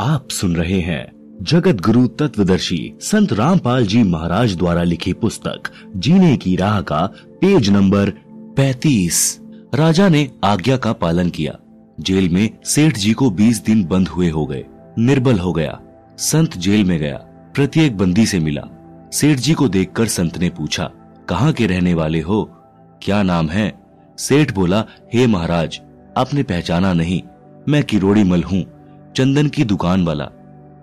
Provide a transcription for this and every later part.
आप सुन रहे हैं जगत गुरु तत्वदर्शी संत रामपाल जी महाराज द्वारा लिखी पुस्तक, जीने की राह का पेज नंबर 35 राजा ने आज्ञा का पालन किया। जेल में सेठ जी को 20 दिन बंद हुए हो गए। निर्बल हो गया। संत जेल में गया। प्रत्येक बंदी से मिला। सेठ जी को देखकर संत ने पूछा, कहाँ के रहने वाले हो? क्या नाम है? सेठ बोला, हे महाराज, आपने पहचाना नहीं। मैं किरोड़ी मल हूँ। चंदन की दुकान वाला।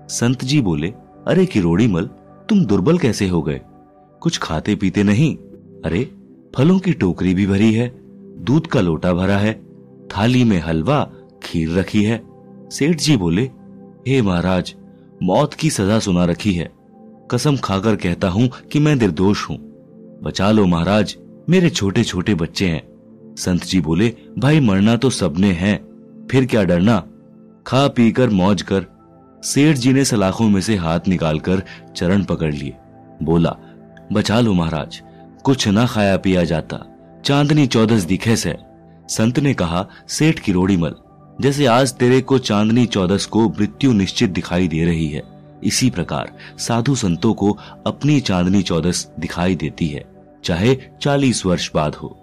संत जी बोले, अरे किरोड़ी मल तुम दुर्बल कैसे हो गए? कुछ खाते पीते नहीं? अरे, फलों की टोकरी भी भरी है, दूध का लोटा भरा है, थाली में हलवा, खीर रखी है। सेठ जी बोले, हे महाराज, मौत की सजा सुना रखी है। कसम खाकर कहता हूँ कि मैं निर्दोष हूँ। बचा लो महाराज, मेरे छोटे छोटे बच्चे हैं। संत जी बोले, भाई मरना तो सबने है, फिर क्या डरना? खा पी कर मौज कर सेठ जी ने सलाखों में से हाथ निकालकर चरण पकड़ लिए। बोला, बचा लो महाराज, कुछ ना खाया पिया जाता। चांदनी चौदस दिखे से। संत ने कहा, सेठ की रोड़ी मल, जैसे आज तेरे को चांदनी चौदस को मृत्यु निश्चित दिखाई दे रही है, इसी प्रकार साधु संतों को अपनी चांदनी चौदस दिखाई देती है, चाहे चालीस वर्ष बाद हो।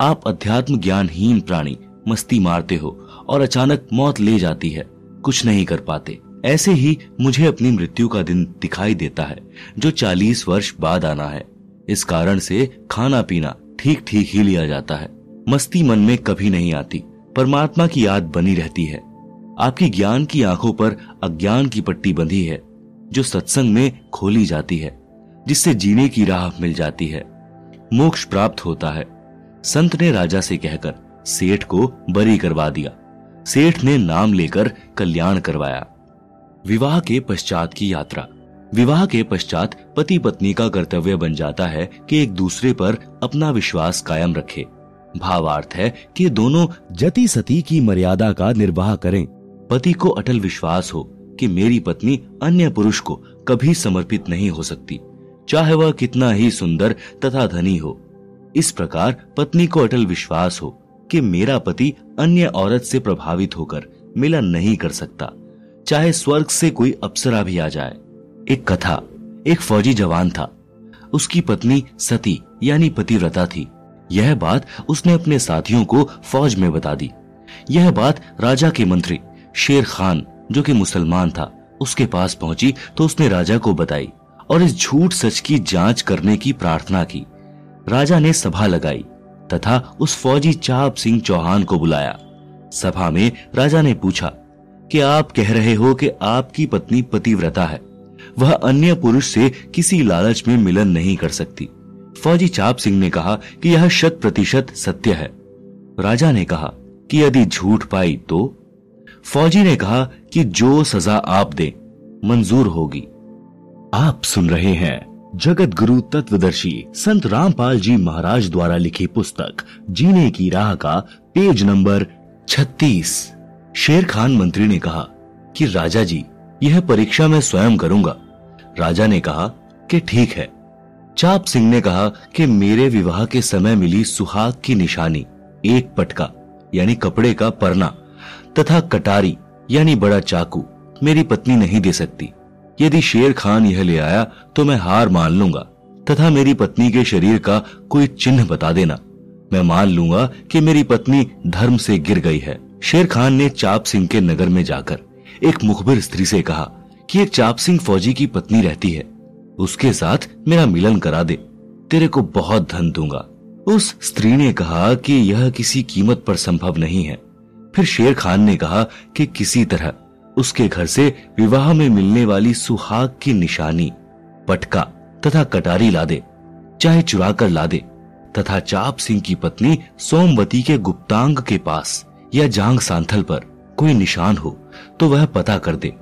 आप अध्यात्म ज्ञानहीन प्राणी, मस्ती मारते हो और अचानक मौत ले जाती है। कुछ नहीं कर पाते। ऐसे ही मुझे अपनी मृत्यु का दिन दिखाई देता है, जो चालीस वर्ष बाद आना है। इस कारण से खाना पीना ठीक ठीक ही लिया जाता है। मस्ती मन में कभी नहीं आती। परमात्मा की याद बनी रहती है। आपकी ज्ञान की आँखों पर अज्ञान की पट्टी बंधी है, जो सत्संग में खोली जाती है, जिससे जीने की राह मिल जाती है। मोक्ष प्राप्त होता है। संत ने राजा से कहकर सेठ को बरी करवा दिया। सेठ ने नाम लेकर कल्याण करवाया। विवाह के पश्चात की यात्रा। विवाह के पश्चात पति पत्नी का कर्तव्य बन जाता है कि एक दूसरे पर अपना विश्वास कायम रखे। भावार्थ है कि दोनों जति सती की मर्यादा का निर्वाह करें। पति को अटल विश्वास हो कि मेरी पत्नी अन्य पुरुष को कभी समर्पित नहीं हो सकती। चाहे वह कितना ही सुंदर तथा धनी हो। इस प्रकार पत्नी को अटल विश्वास हो कि मेरा पति अन्य औरत से प्रभावित होकर मिलन नहीं कर सकता। चाहे स्वर्ग से कोई अप्सरा भी आ जाए। एक कथा, एक फौजी जवान था। उसकी पत्नी सती, यानी पतिव्रता थी। यह बात उसने अपने साथियों को फौज में बता दी। यह बात राजा के मंत्री शेर खान, जो कि मुसलमान था, उसके पास पहुँची तो उसने राजा को बताई और इस झूठ सच की जाँच करने की प्रार्थना की। राजा ने सभा लगाई। तथा उस फौजी चाप सिंह चौहान को बुलाया। सभा में राजा ने पूछा, कि आप कह रहे हो कि आपकी पत्नी पतिव्रता है। वह अन्य पुरुष से किसी लालच में मिलन नहीं कर सकती। फौजी चाप सिंह ने कहा कि यह शत प्रतिशत सत्य है। राजा ने कहा कि यदि झूठ पाई तो? फौजी ने कहा कि जो सजा आप दे, मंजूर होगी। आप सुन रहे हैं जगत गुरु तत्वदर्शी संत रामपाल जी महाराज द्वारा लिखी पुस्तक, जीने की राह का पेज नंबर 36 शेर खान मंत्री ने कहा कि राजा जी, यह परीक्षा मैं स्वयं करूँगा। राजा ने कहा कि ठीक है। चाप सिंह ने कहा कि मेरे विवाह के समय मिली सुहाग की निशानी, एक पटका, यानी कपड़े का परना, तथा कटारी, यानी बड़ा चाकू, मेरी पत्नी नहीं दे सकती। यदि शेर खान यह ले आया तो मैं हार मान लूँगा, तथा मेरी पत्नी के शरीर का कोई चिन्ह बता देना। मैं मान लूँगा कि मेरी पत्नी धर्म से गिर गई है। शेर खान ने चाप सिंह के नगर में जाकर एक मुखबिर स्त्री से कहा कि एक चाप सिंह फौजी की पत्नी रहती है। उसके साथ मेरा मिलन करा दे, तेरे को बहुत धन दूँगा। उस स्त्री ने कहा कि यह किसी कीमत पर संभव नहीं है। फिर शेर खान ने कहा कि किसी तरह उसके घर से विवाह में मिलने वाली सुहाग की निशानी, पटका तथा कटारी ला दे चाहे चुरा कर ला दे तथा चाप सिंह की पत्नी सोमवती के गुप्तांग के पास या जांग सांथल पर कोई निशान हो तो वह पता कर दे।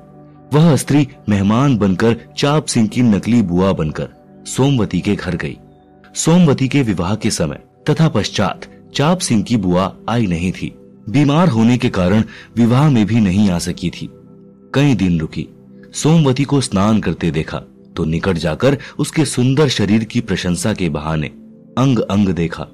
वह स्त्री मेहमान बनकर चाप सिंह की नकली बुआ बनकर सोमवती के घर गई। सोमवती के विवाह के समय तथा पश्चात चाप सिंह की बुआ आई नहीं थी। बीमार होने के कारण विवाह में भी नहीं आ सकी थी। कई दिन रुकी। सोमवती को स्नान करते देखा तो निकट जाकर उसके सुंदर शरीर की प्रशंसा के बहाने अंग अंग देखा।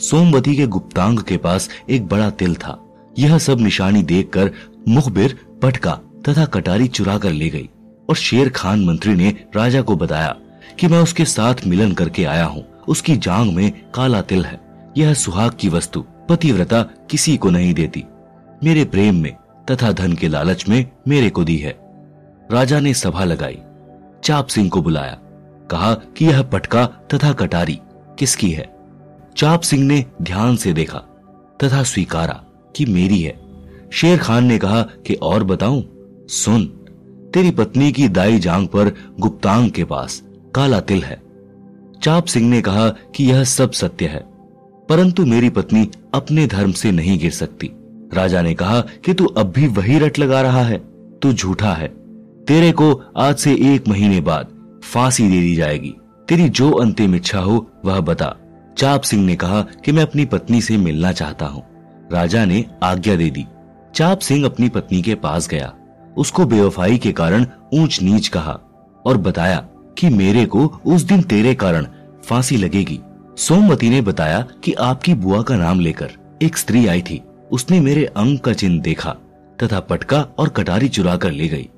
सोमवती के गुप्तांग के पास एक बड़ा तिल था। यह सब निशानी देखकर मुखबिर पटका तथा कटारी चुरा कर ले गई और शेर खान मंत्री ने राजा को बताया कि मैं उसके साथ मिलन करके आया हूँ। उसकी जांग में काला तिल है। यह सुहाग की वस्तु पतिव्रता किसी को नहीं देती। मेरे प्रेम में तथा धन के लालच में मेरे को दी है। राजा ने सभा लगाई। चाप सिंह को बुलाया। कहा कि यह पटका तथा कटारी किसकी है? चाप सिंह ने ध्यान से देखा तथा स्वीकारा कि मेरी है। शेर खान ने कहा कि और बताऊँ? सुन, तेरी पत्नी की दाई जांग पर गुप्तांग के पास काला तिल है। चाप सिंह ने कहा कि यह सब सत्य है, परंतु मेरी पत्नी अपने धर्म से नहीं गिर सकती। राजा ने कहा कि तू अब भी वही रट लगा रहा है, तू झूठा है। तेरे को आज से एक महीने बाद फांसी दे दी जाएगी। तेरी जो अंतिम इच्छा हो, वह बता। चाप सिंह ने कहा कि मैं अपनी पत्नी से मिलना चाहता हूँ। राजा ने आज्ञा दे दी। चाप सिंह अपनी पत्नी के पास गया। उसको बेवफाई के कारण ऊंच नीच कहा और बताया कि मेरे को उस दिन तेरे कारण फांसी लगेगी। सोमवती ने बताया कि आपकी बुआ का नाम लेकर एक स्त्री आई थी। उसने मेरे अंग का चिन्ह देखा तथा पटका और कटारी चुरा कर ले गई।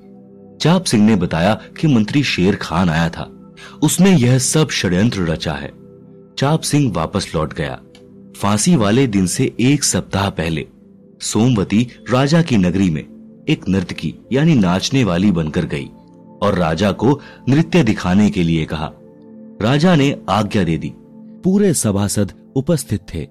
चाप सिंह ने बताया कि मंत्री शेर खान आया था। उसने यह सब षड्यंत्र रचा है। चाप सिंह वापस लौट गया। फांसी वाले दिन से एक सप्ताह पहले सोमवती राजा की नगरी में एक नर्तकी यानी नाचने वाली बनकर गई और राजा को नृत्य दिखाने के लिए कहा। राजा ने आज्ञा दे दी। पूरे सभासद उपस्थित थे।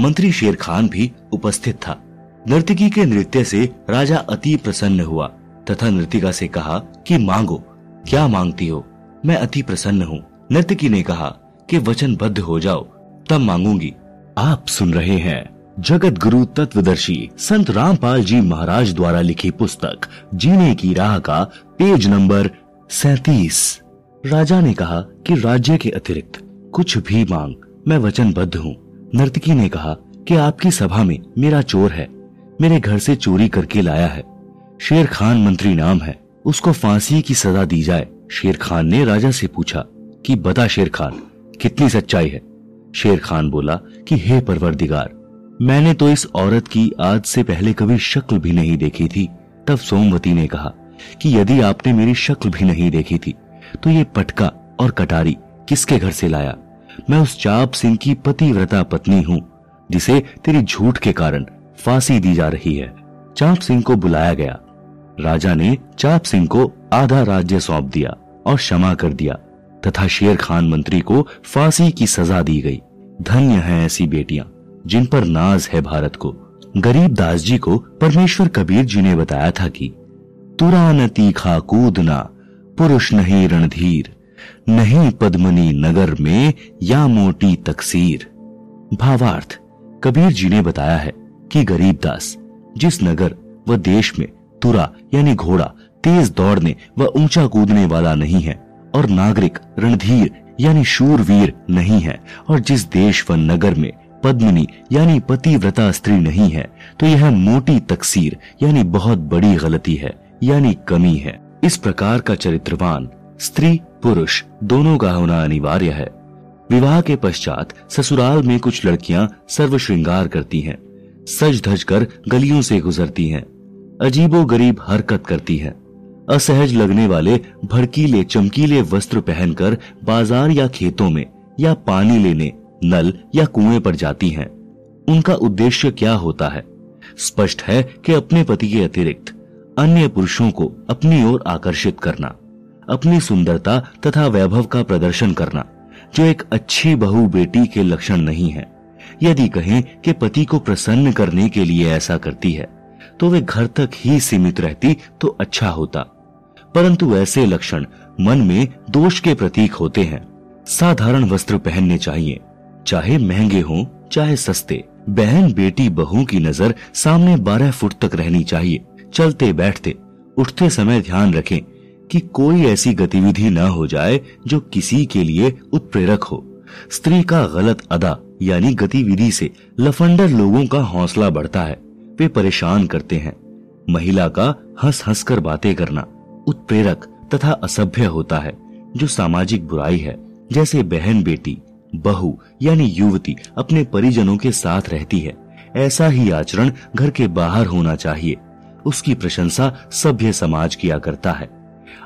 मंत्री शेर खान भी उपस्थित था। नर्तकी के नृत्य से राजा अति प्रसन्न हुआ, तथा नृतिका से कहा कि, मांगो, क्या मांगती हो? मैं अति प्रसन्न हूँ। नर्तकी ने कहा कि, वचनबद्ध हो जाओ, तब मांगूँगी। आप सुन रहे हैं जगत गुरु तत्वदर्शी संत रामपाल जी महाराज द्वारा लिखी पुस्तक, जीने की राह का पेज नंबर सैतीस। राजा ने कहा कि, राज्य के अतिरिक्त कुछ भी मांग, मैं वचनबद्ध हूँ। नर्तकी ने कहा कि आपकी सभा में मेरा चोर है। मेरे घर से चोरी करके लाया है। शेर खान मंत्री नाम है। उसको फांसी की सजा दी जाए। शेर खान ने राजा से पूछा कि, बता शेर खान, कितनी सच्चाई है? शेर खान बोला कि, हे परवरदिगार, मैंने तो इस औरत की आज से पहले कभी शक्ल भी नहीं देखी थी। तब सोमवती ने कहा कि, यदि आपने मेरी शक्ल भी नहीं देखी थी तो ये पटका और कटारी किसके घर से लाया? मैं उस चाप सिंह की पतिव्रता पत्नी हूँ, जिसे तेरी झूठ के कारण फांसी दी जा रही है। चाप सिंह को बुलाया गया। राजा ने चाप सिंह को आधा राज्य सौंप दिया और क्षमा कर दिया, तथा शेर खान मंत्री को फांसी की सजा दी गई। धन्य है ऐसी बेटियाँ, जिन पर नाज है भारत को। गरीब दास जी को परमेश्वर कबीर जी ने बताया था कि, तुरा न तीखा कूदना पुरुष नहीं रणधीर। नहीं पद्मनी नगर में या मोटी तकसीर। भावार्थ कबीर जी ने बताया है कि गरीब दास, जिस नगर व देश में तुरा यानी घोड़ा तेज दौड़ने व ऊँचा कूदने वाला नहीं है और नागरिक रणधीर यानी शूरवीर नहीं है और जिस देश व नगर में पद्मनी यानी पतिव्रता स्त्री नहीं है तो यह मोटी तकसीर यानी बहुत बड़ी गलती है यानी कमी है। इस प्रकार का चरित्रवान स्त्री पुरुष दोनों का होना अनिवार्य है। विवाह के पश्चात ससुराल में कुछ लड़कियाँ सर्व श्रृंगार करती हैं, सज धज कर गलियों से गुजरती हैं, अजीबो गरीब हरकत करती हैं, असहज लगने वाले भड़कीले चमकीले वस्त्र पहनकर बाज़ार या खेतों में या पानी लेने नल या कुएँ पर जाती हैं। उनका उद्देश्य क्या होता है? स्पष्ट है कि अपने पति के अतिरिक्त अन्य पुरुषों को अपनी ओर आकर्षित करना। अपनी सुंदरता तथा वैभव का प्रदर्शन करना, जो एक अच्छी बहु बेटी के लक्षण नहीं है। यदि कहें कि पति को प्रसन्न करने के लिए ऐसा करती है तो वे घर तक ही सीमित रहती तो अच्छा होता। परंतु ऐसे लक्षण मन में दोष के प्रतीक होते हैं। साधारण वस्त्र पहनने चाहिए, चाहे महँगे हों, चाहे सस्ते। बहन बेटी बहू की नज़र सामने बारह फुट तक रहनी चाहिए। चलते बैठते, उठते समय ध्यान रखें कि कोई ऐसी गतिविधि न हो जाए जो किसी के लिए उत्प्रेरक हो। स्त्री का गलत अदा, यानी गतिविधि से लफंडर लोगों का हौसला बढ़ता है। वे परेशान करते हैं। महिला का हंस हंस कर बातें करना उत्प्रेरक तथा असभ्य होता है, जो सामाजिक बुराई है, जैसे बहन बेटी, बहू, यानी युवती अपने परिजनों के साथ रहती है। ऐसा ही आचरण घर के बाहर होना चाहिए। उसकी प्रशंसा सभ्य समाज किया करता है।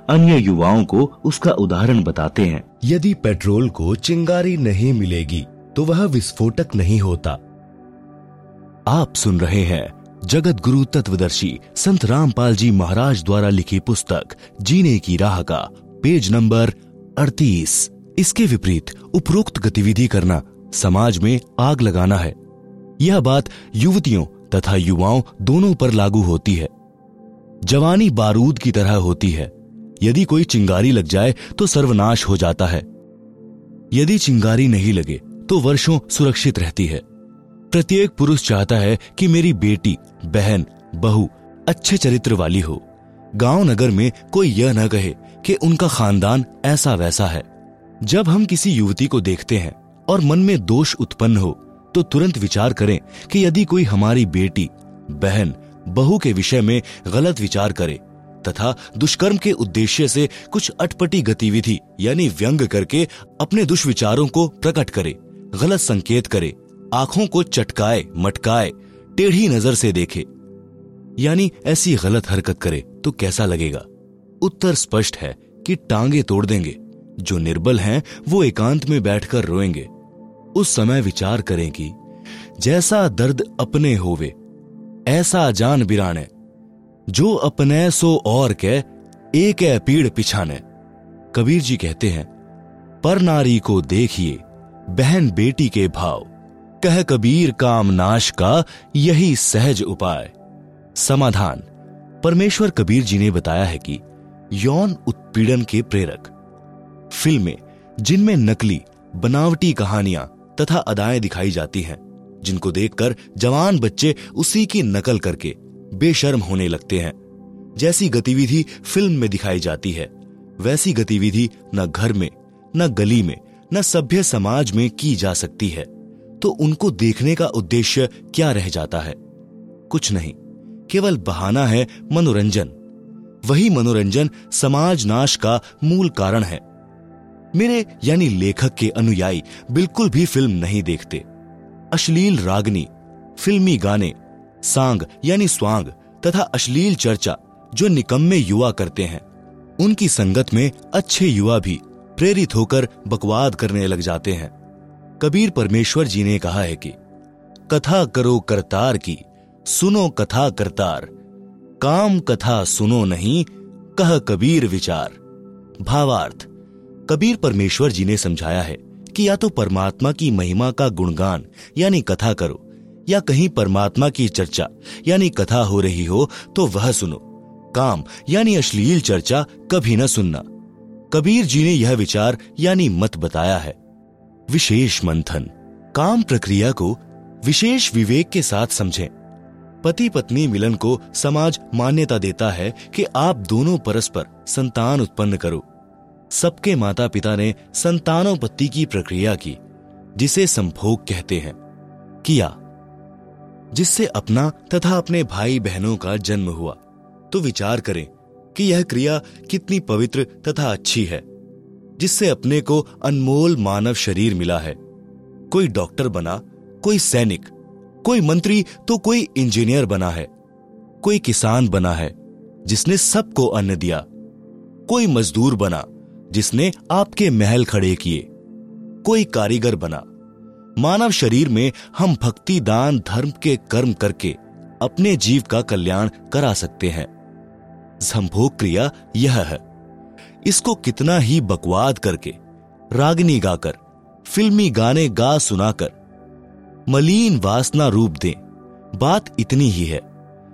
अन्य युवाओं को उसका उदाहरण बताते हैं। यदि पेट्रोल को चिंगारी नहीं मिलेगी तो वह विस्फोटक नहीं होता। आप सुन रहे हैं जगत गुरु तत्वदर्शी संत रामपाल जी महाराज द्वारा लिखी पुस्तक, जीने की राह का, पेज नंबर 38 इसके विपरीत उपरोक्त गतिविधि करना समाज में आग लगाना है। यह बात युवतियों तथा युवाओं दोनों पर लागू होती है। जवानी बारूद की तरह होती है। यदि कोई चिंगारी लग जाए तो सर्वनाश हो जाता है। यदि चिंगारी नहीं लगे तो वर्षों सुरक्षित रहती है। प्रत्येक पुरुष चाहता है कि मेरी बेटी, बहन, बहू अच्छे चरित्र वाली हो। गाँव नगर में कोई यह न कहे कि उनका खानदान ऐसा वैसा है। जब हम किसी युवती को देखते हैं और मन में दोष उत्पन्न हो तो तुरंत विचार करें कि यदि कोई हमारी बेटी, बहन, बहू के विषय में गलत विचार करे तथा दुष्कर्म के उद्देश्य से कुछ अटपटी गतिविधि, यानी व्यंग करके अपने दुष्विचारों को प्रकट करे, गलत संकेत करे, आँखों को चटकाए, मटकाए, टेढ़ी नज़र से देखे। यानी ऐसी गलत हरकत करे तो कैसा लगेगा? उत्तर स्पष्ट है कि टांगे तोड़ देंगे। जो निर्बल हैं, वो एकांत में बैठकर रोएँगे। उस समय विचार करें कि जैसा दर्द अपने होवे, ऐसा जान बिराने जो अपने सो और के एक है पीड़ पिछाने। कबीर जी कहते हैं, पर नारी को देखिए, बहन बेटी के भाव। कह कबीर काम नाश का यही सहज उपाय। समाधान। परमेश्वर कबीर जी ने बताया है कि यौन उत्पीड़न के प्रेरक। फ़िल्में, जिनमें नकली, बनावटी कहानियाँ तथा अदाएँ दिखाई जाती हैं, जिनको देखकर जवान बच्चे उसी की नकल करके बेशर्म होने लगते हैं। जैसी गतिविधि फ़िल्म में दिखाई जाती है, वैसी गतिविधि न घर में, न गली में, न सभ्य समाज में की जा सकती है। तो उनको देखने का उद्देश्य क्या रह जाता है? कुछ नहीं, केवल बहाना है मनोरंजन। वही मनोरंजन समाज नाश का मूल कारण है। मेरे यानी लेखक के अनुयायी बिल्कुल भी फ़िल्म नहीं देखते। अश्लील रागनी, फिल्मी गाने सांग यानी स्वांग तथा अश्लील चर्चा जो निकम्मे युवा करते हैं। उनकी संगत में अच्छे युवा भी प्रेरित होकर बकवाद करने लग जाते हैं। कबीर परमेश्वर जी ने कहा है कि, कथा करो करतार की, सुनो कथा करतार। काम कथा सुनो नहीं, कह कबीर विचार। भावार्थ, कबीर परमेश्वर जी ने समझाया है कि या तो परमात्मा की महिमा का गुणगान यानी कथा करो या कहीं परमात्मा की चर्चा, यानी कथा हो रही हो तो वह सुनो। काम, यानी अश्लील चर्चा, कभी न सुनना। कबीर जी ने यह विचार, यानी मत बताया है। विशेष मंथन। काम प्रक्रिया को विशेष विवेक के साथ समझें। पति पत्नी मिलन को समाज मान्यता देता है कि आप दोनों परस्पर संतान उत्पन्न करो। सबके माता पिता ने संतानोपत्ति की प्रक्रिया की, जिसे संभोग कहते हैं। किया। जिससे अपना तथा अपने भाई बहनों का जन्म हुआ। तो विचार करें कि यह क्रिया कितनी पवित्र तथा अच्छी है, जिससे अपने को अनमोल मानव शरीर मिला है। कोई डॉक्टर बना, कोई सैनिक, कोई मंत्री तो कोई इंजीनियर बना है। कोई किसान बना है, जिसने सबको अन्न दिया। कोई मजदूर बना, जिसने आपके महल खड़े किए। कोई कारीगर बना मानव शरीर में हम भक्ति, दान, धर्म के कर्म करके अपने जीव का कल्याण करा सकते हैं। संभोग क्रिया यह है। इसको कितना ही बकवाद करके, रागनी गाकर, फिल्मी गाने गा सुनाकर, मलिन वासना रूप दें, बात इतनी ही है।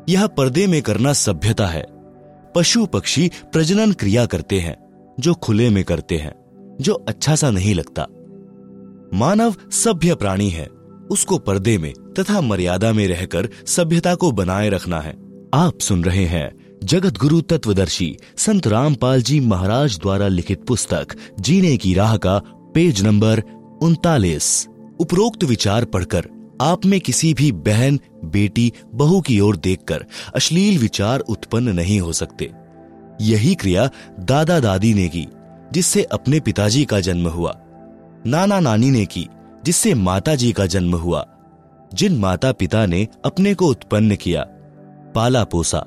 यह पर्दे में करना सभ्यता है। पशु पक्षी प्रजनन क्रिया करते हैं, जो खुले में करते हैं, जो अच्छा सा नहीं लगता। मानव सभ्य प्राणी है। उसको पर्दे में तथा मर्यादा में रहकर सभ्यता को बनाए रखना है। आप सुन रहे हैं जगत गुरु तत्वदर्शी संत रामपाल जी महाराज द्वारा लिखित पुस्तक, जीने की राह का पेज नंबर उनतालीस। उपरोक्त विचार पढ़कर, आप में किसी भी बहन, बेटी, बहू की ओर देखकर अश्लील विचार उत्पन्न नहीं हो सकते। यही क्रिया दादा दादी ने की, जिससे अपने पिताजी का जन्म हुआ। नाना नानी ने की, जिससे माता जी का जन्म हुआ। जिन माता पिता ने अपने को उत्पन्न किया, पाला पोसा।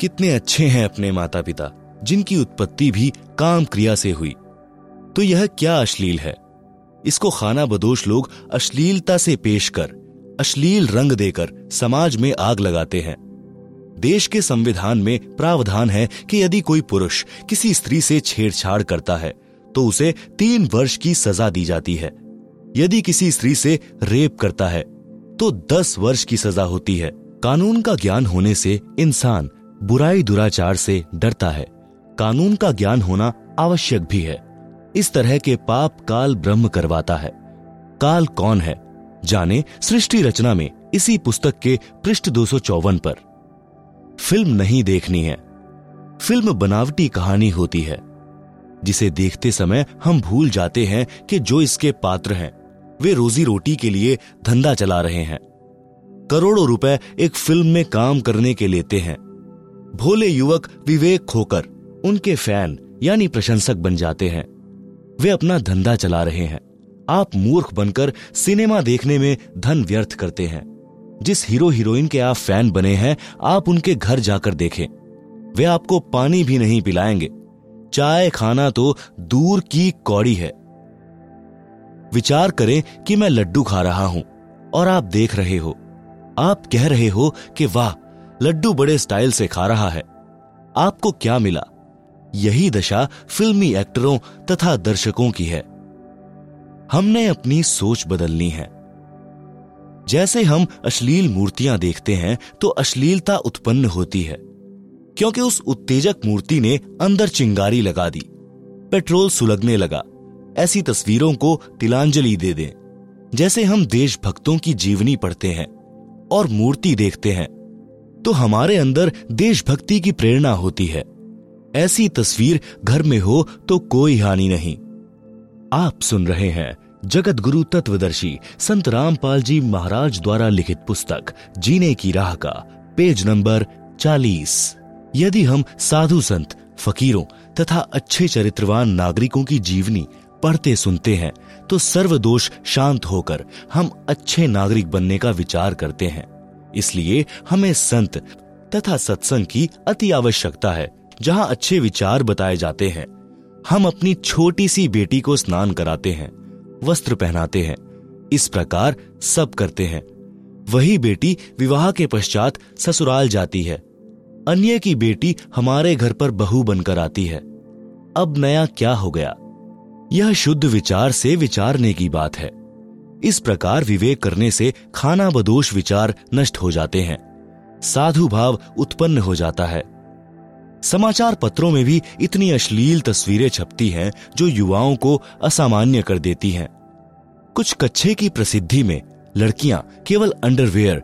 कितने अच्छे हैं अपने माता पिता जिनकी उत्पत्ति भी काम क्रिया से हुई। तो यह क्या अश्लील है? इसको खाना बदोश लोग अश्लीलता से पेश कर, अश्लील रंग देकर समाज में आग लगाते हैं। देश के संविधान में प्रावधान है कि यदि कोई पुरुष किसी स्त्री से छेड़छाड़ करता है तो उसे तीन वर्ष की सजा दी जाती है। यदि किसी स्त्री से रेप करता है तो दस वर्ष की सजा होती है। कानून का ज्ञान होने से इंसान बुराई दुराचार से डरता है। कानून का ज्ञान होना आवश्यक भी है। इस तरह के पाप काल ब्रह्म करवाता है। काल कौन है? जाने सृष्टि रचना में इसी पुस्तक के पृष्ठ दो सौ चौवन पर। फ़िल्म नहीं देखनी है। फ़िल्म बनावटी कहानी होती है। जिसे देखते समय हम भूल जाते हैं कि जो इसके पात्र हैं। वे रोजी रोटी के लिए धंधा चला रहे हैं। करोड़ों रुपए एक फ़िल्म में काम करने के लेते हैं। भोले युवक विवेक खोकर उनके फ़ैन यानी प्रशंसक बन जाते हैं। वे अपना धंधा चला रहे हैं। आप मूर्ख बनकर सिनेमा देखने में धन व्यर्थ करते हैं। जिस हीरो हीरोइन के आप फ़ैन बने हैं, आप उनके घर जाकर देखें। वे आपको पानी भी नहीं पिलाएँगे। चाय खाना तो दूर की कौड़ी है। विचार करें कि मैं लड्डू खा रहा हूँ, और आप देख रहे हो। आप कह रहे हो कि वाह, लड्डू बड़े स्टाइल से खा रहा है। आपको क्या मिला? यही दशा फिल्मी एक्टरों तथा दर्शकों की है। हमने अपनी सोच बदलनी है। जैसे हम अश्लील मूर्तियाँ देखते हैं तो अश्लीलता उत्पन्न होती है। क्योंकि उस उत्तेजक मूर्ति ने अंदर चिंगारी लगा दी। पेट्रोल सुलगने लगा। ऐसी तस्वीरों को तिलांजलि दे दें, जैसे हम देशभक्तों की जीवनी पढ़ते हैं और मूर्ति देखते हैं। तो हमारे अंदर देशभक्ति की प्रेरणा होती है। ऐसी तस्वीर घर में हो तो कोई हानि नहीं। आप सुन रहे हैं जगत गुरु तत्वदर्शी संत रामपाल जी महाराज द्वारा लिखित पुस्तक, जीने की राह का, पेज नंबर चालीस। यदि हम साधु संत, फकीरों तथा अच्छे चरित्रवान नागरिकों की जीवनी पढ़ते सुनते हैं तो सर्वदोष शांत होकर हम अच्छे नागरिक बनने का विचार करते हैं। इसलिए हमें संत तथा सत्संग की अति आवश्यकता है, जहाँ अच्छे विचार बताए जाते हैं। हम अपनी छोटी सी बेटी को स्नान कराते हैं, वस्त्र पहनाते हैं, इस प्रकार सब करते हैं। वही बेटी विवाह के पश्चात ससुराल जाती है अन्य की बेटी हमारे घर पर बहू बनकर आती है। अब नया क्या हो गया? यह शुद्ध विचार से विचारने की बात है। इस प्रकार विवेक करने से खाना बदोश विचार नष्ट हो जाते हैं। साधु भाव उत्पन्न हो जाता है। समाचार पत्रों में भी इतनी अश्लील तस्वीरें छपती हैं जो युवाओं को असामान्य कर देती हैं। कुछ कच्छे की प्रसिद्धि में लड़कियाँ केवल अंडरवेयर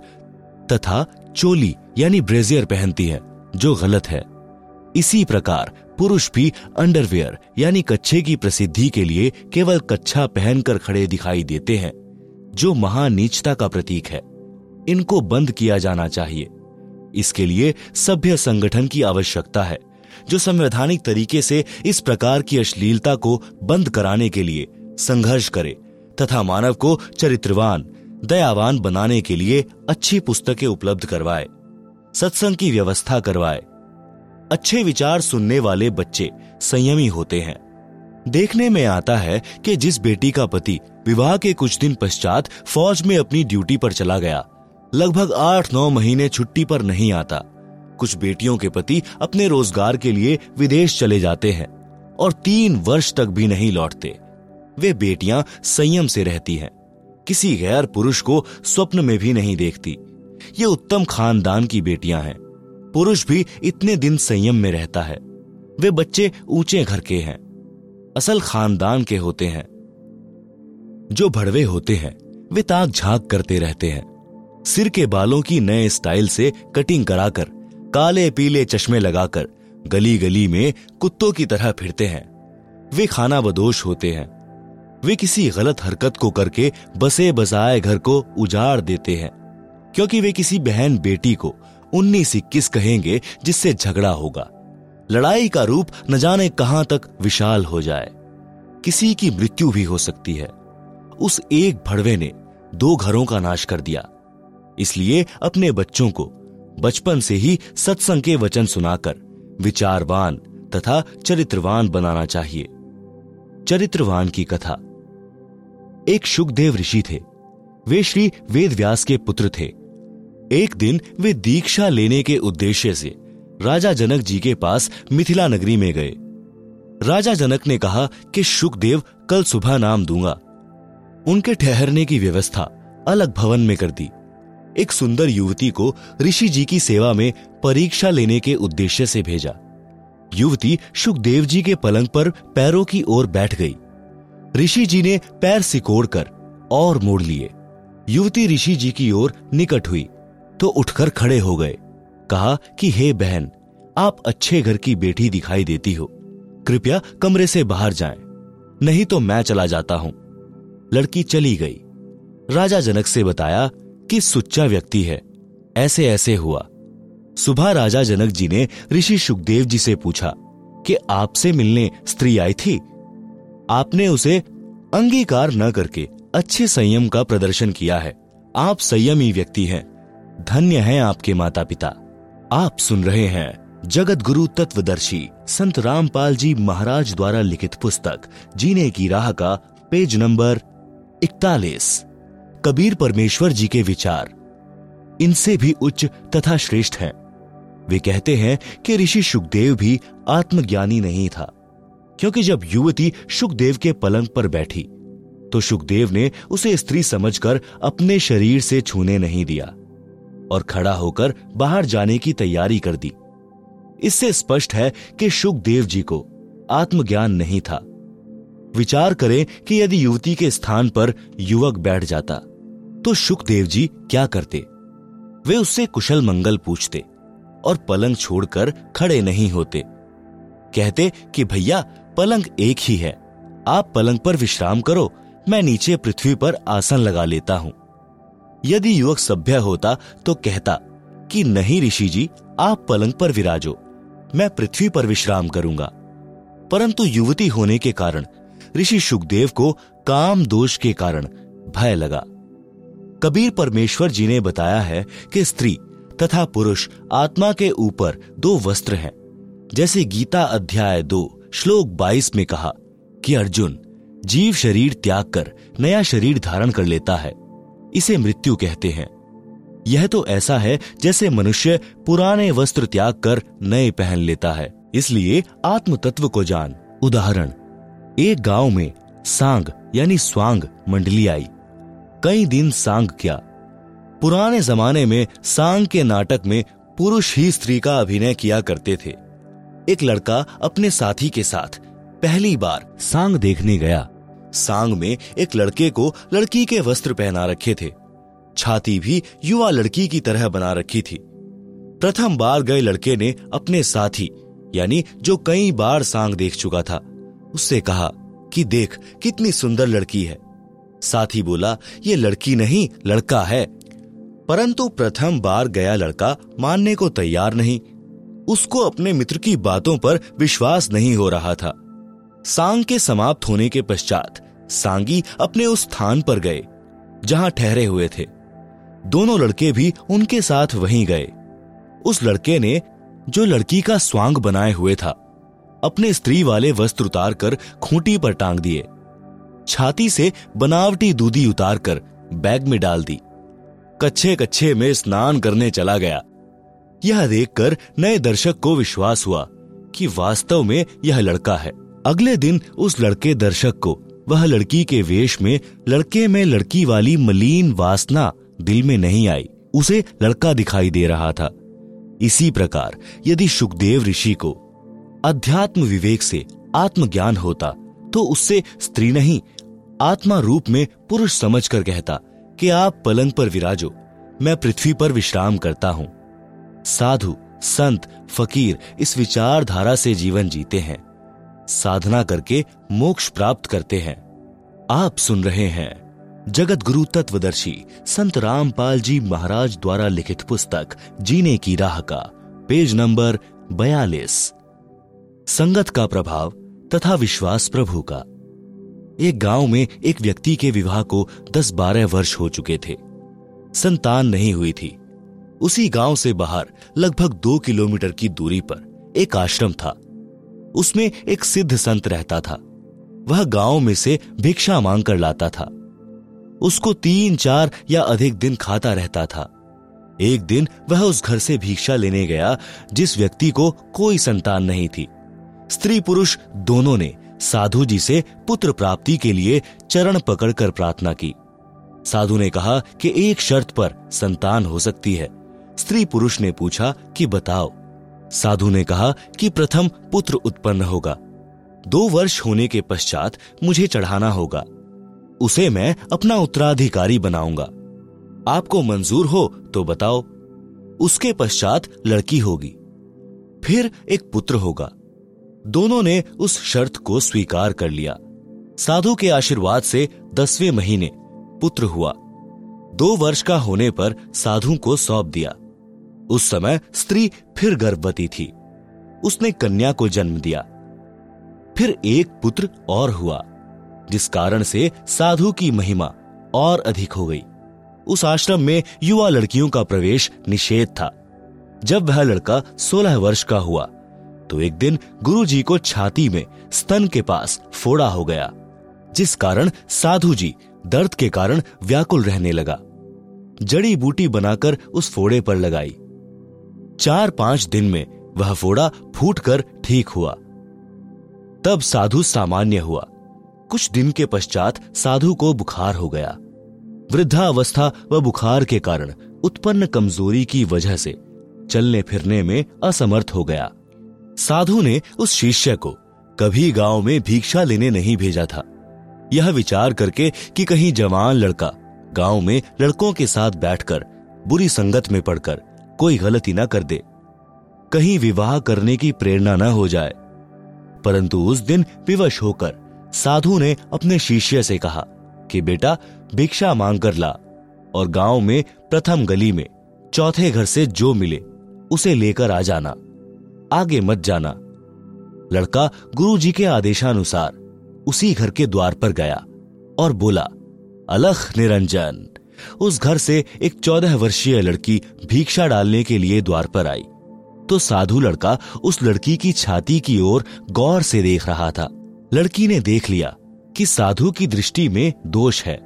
तथा चोली यानी ब्रेजियर पहनती हैं। जो गलत है। इसी प्रकार पुरुष भी अंडरवेयर, यानी कच्छे की प्रसिद्धि के लिए केवल कच्छा पहनकर खड़े दिखाई देते हैं, जो महानीचता का प्रतीक है। इनको बंद किया जाना चाहिए। इसके लिए सभ्य संगठन की आवश्यकता है, जो संवैधानिक तरीके से इस प्रकार की अश्लीलता को बंद कराने के लिए संघर्ष करे, तथा मानव को चरित्रवान, दयावान बनाने के लिए अच्छी पुस्तकें उपलब्ध करवाए। सत्संग की व्यवस्था करवाए। अच्छे विचार सुनने वाले बच्चे संयमी होते हैं। देखने में आता है कि जिस बेटी का पति विवाह के कुछ दिन पश्चात फौज में अपनी ड्यूटी पर चला गया, लगभग आठ नौ महीने छुट्टी पर नहीं आता। कुछ बेटियों के पति अपने रोज़गार के लिए विदेश चले जाते हैं और तीन वर्ष तक भी नहीं लौटते। वे बेटियाँ संयम से रहती हैं, किसी गैर पुरुष को स्वप्न में भी नहीं देखती। ये उत्तम खानदान की बेटियाँ हैं। पुरुष भी इतने दिन संयम में रहता है। वे बच्चे ऊँचे घर के हैं। असल खानदान के होते हैं। जो भड़वे होते हैं, वे ताक झाक करते रहते हैं। सिर के बालों की नए स्टाइल से कटिंग कराकर, काले पीले चश्मे लगाकर गली गली में कुत्तों की तरह फिरते हैं। वे खाना बदोश होते हैं। वे किसी गलत हरकत को करके बसे बसाए घर को उजाड़ देते हैं। क्योंकि वे किसी बहन बेटी को उन्नीस इक्कीस कहेंगे, जिससे झगड़ा होगा। लड़ाई का रूप न जाने कहाँ तक विशाल हो जाए। किसी की मृत्यु भी हो सकती है। उस एक भड़वे ने दो घरों का नाश कर दिया। इसलिए अपने बच्चों को बचपन से ही सत्संग के वचन सुनाकर विचारवान तथा चरित्रवान बनाना चाहिए। चरित्रवान की कथा। एक सुखदेव ऋषि थे। वे श्री वेद व्यास के पुत्र थे। एक दिन वे दीक्षा लेने के उद्देश्य से राजा जनक जी के पास मिथिला नगरी में गए। राजा जनक ने कहा कि सुखदेव, कल सुबह नाम दूँगा। उनके ठहरने की व्यवस्था अलग भवन में कर दी। एक सुंदर युवती को ऋषि जी की सेवा में परीक्षा लेने के उद्देश्य से भेजा। युवती सुखदेव जी के पलंग पर पैरों की ओर बैठ गई। ऋषि जी ने पैर सिकोड़कर और मोड़ लिए। युवती ऋषि जी की ओर निकट हुई। तो उठकर खड़े हो गए। कहा कि हे बहन आप अच्छे घर की बेटी दिखाई देती हो। कृपया कमरे से बाहर जाएँ, नहीं तो मैं चला जाता हूँ। लड़की चली गई। राजा जनक से बताया कि सुच्चा व्यक्ति है ऐसे ऐसे हुआ। सुबह राजा जनक जी ने ऋषि सुखदेव जी से पूछा कि आपसे मिलने स्त्री आई थी? आपने उसे अंगीकार न करके अच्छे संयम का प्रदर्शन किया है। आप संयमी व्यक्ति हैं। धन्य हैं आपके माता पिता आप सुन रहे हैं जगत गुरु तत्वदर्शी संत रामपाल जी महाराज द्वारा लिखित पुस्तक, जीने की राह का पेज नंबर इकतालीस। कबीर परमेश्वर जी के विचार। इनसे भी उच्च तथा श्रेष्ठ हैं। वे कहते हैं कि ऋषि सुखदेव भी आत्मज्ञानी नहीं था, क्योंकि जब युवती सुखदेव के पलंग पर बैठी तो सुखदेव ने उसे स्त्री समझकर अपने शरीर से छूने नहीं दिया। और खड़ा होकर बाहर जाने की तैयारी कर दी। इससे स्पष्ट है कि सुखदेव जी को आत्मज्ञान नहीं था। विचार करें कि यदि युवती के स्थान पर युवक बैठ जाता तो सुखदेव जी क्या करते? वे उससे कुशल मंगल पूछते और पलंग छोड़कर खड़े नहीं होते। कहते कि, भैया, पलंग एक ही है। आप पलंग पर विश्राम करो, मैं नीचे पृथ्वी पर आसन लगा लेता हूँ। यदि युवक सभ्य होता तो कहता कि नहीं ऋषि जी, आप पलंग पर विराजो, मैं पृथ्वी पर विश्राम करूँगा। परंतु युवती होने के कारण, ऋषि सुखदेव को काम दोष के कारण भय लगा। कबीर परमेश्वर जी ने बताया है कि स्त्री तथा पुरुष आत्मा के ऊपर दो वस्त्र हैं। जैसे गीता अध्याय दो, श्लोक बाईस में कहा कि अर्जुन, जीव शरीर त्याग कर, नया शरीर धारण कर लेता है। इसे मृत्यु कहते हैं। यह तो ऐसा है जैसे मनुष्य पुराने वस्त्र त्याग कर नए पहन लेता है। इसलिए आत्म तत्व को जान। उदाहरण, एक गाँव में सांग यानी स्वांग मंडली आई। कई दिन सांग क्या। पुराने जमाने में सांग के नाटक में पुरुष ही स्त्री का अभिनय किया करते थे। एक लड़का अपने साथी के साथ पहली बार सांग देखने गया। सांग में एक लड़के को लड़की के वस्त्र पहना रखे थे। छाती भी युवा लड़की की तरह बना रखी थी। प्रथम बार गए लड़के ने अपने साथी, यानी जो कई बार सांग देख चुका था, उससे कहा कि देख, कितनी सुंदर लड़की है। साथी बोला, ये लड़की नहीं, लड़का है। परंतु प्रथम बार गया लड़का मानने को तैयार नहीं। उसको अपने मित्र की बातों पर विश्वास नहीं हो रहा था। सांग के समाप्त होने के पश्चात सांगी अपने उस स्थान पर गए, जहाँ ठहरे हुए थे। दोनों लड़के भी उनके साथ वहीं गए। उस लड़के ने जो लड़की का स्वांग बनाए हुए था, अपने स्त्री वाले वस्त्र उतार कर खूंटी पर टांग दिए। छाती से बनावटी दूधी उतार कर बैग में डाल दी। कच्छे कच्छे में स्नान करने चला गया। यह देखकर नए दर्शक को विश्वास हुआ कि वास्तव में यह लड़का है। अगले दिन उस लड़के दर्शक को, वह लड़की के वेश में लड़के में लड़की वाली मलिन वासना दिल में नहीं आई। उसे लड़का दिखाई दे रहा था। इसी प्रकार, यदि सुखदेव ऋषि को अध्यात्म विवेक से आत्मज्ञान होता तो उससे स्त्री नहीं, आत्मा रूप में पुरुष समझकर कहता कि आप पलंग पर विराजो, मैं पृथ्वी पर विश्राम करता हूँ। साधु, संत, फकीर इस विचारधारा से जीवन जीते हैं। साधना करके मोक्ष प्राप्त करते हैं। आप सुन रहे हैं जगत गुरु तत्वदर्शी संत रामपाल जी महाराज द्वारा लिखित पुस्तक, जीने की राह का, पेज नंबर बयालीस। संगत का प्रभाव तथा विश्वास प्रभु का। एक गाँव में एक व्यक्ति के विवाह को 10-12 वर्ष हो चुके थे। संतान नहीं हुई थी। उसी गाँव से बाहर लगभग दो किलोमीटर की दूरी पर एक आश्रम था। उसमें एक सिद्ध संत रहता था। वह गाँव में से भिक्षा मांग कर लाता था। उसको तीन, चार या अधिक दिन खाता रहता था। एक दिन वह उस घर से भिक्षा लेने गया, जिस व्यक्ति को कोई संतान नहीं थी। स्त्री पुरुष दोनों ने साधु जी से पुत्र प्राप्ति के लिए चरण पकड़कर प्रार्थना की। साधु ने कहा कि एक शर्त पर संतान हो सकती है। स्त्री पुरुष ने पूछा कि बताओ साधु ने कहा कि प्रथम पुत्र उत्पन्न होगा। दो वर्ष होने के पश्चात मुझे चढ़ाना होगा। उसे मैं अपना उत्तराधिकारी बनाऊँगा। आपको मंजूर हो तो बताओ। उसके पश्चात लड़की होगी। फिर एक पुत्र होगा। दोनों ने उस शर्त को स्वीकार कर लिया। साधु के आशीर्वाद से दसवें महीने पुत्र हुआ। दो वर्ष का होने पर साधु को सौंप दिया। उस समय स्त्री फिर गर्भवती थी। उसने कन्या को जन्म दिया। फिर एक पुत्र और हुआ, जिस कारण से साधु की महिमा और अधिक हो गई। उस आश्रम में युवा लड़कियों का प्रवेश निषेध था। जब वह लड़का सोलह वर्ष का हुआ तो एक दिन गुरु जी को छाती में स्तन के पास फोड़ा हो गया, जिस कारण साधु जी दर्द के कारण व्याकुल रहने लगा। जड़ी बूटी बनाकर उस फोड़े पर लगाई। चार पाँच दिन में वह फोड़ा फूटकर ठीक हुआ। तब साधु सामान्य हुआ। कुछ दिन के पश्चात साधु को बुखार हो गया। वृद्धावस्था व बुखार के कारण उत्पन्न कमज़ोरी की वजह से चलने फिरने में असमर्थ हो गया। साधु ने उस शिष्य को कभी गाँव में भिक्षा लेने नहीं भेजा था। यह विचार करके कि कहीं जवान लड़का गाँव में लड़कों के साथ बैठकर बुरी संगत में पड़कर कोई गलती ना कर दे। कहीं विवाह करने की प्रेरणा न हो जाए। परंतु उस दिन विवश होकर साधु ने अपने शिष्य से कहा कि बेटा, भिक्षा मांग कर ला और गाँव में प्रथम गली में चौथे घर से जो मिले, उसे लेकर आ जाना। आगे मत जाना। लड़का गुरु जी के आदेशानुसार उसी घर के द्वार पर गया और बोला, अलख निरंजन। उस घर से एक चौदह वर्षीय लड़की भिक्षा डालने के लिए द्वार पर आई। तो साधु लड़का उस लड़की की छाती की ओर गौर से देख रहा था। लड़की ने देख लिया कि साधु की दृष्टि में दोष है।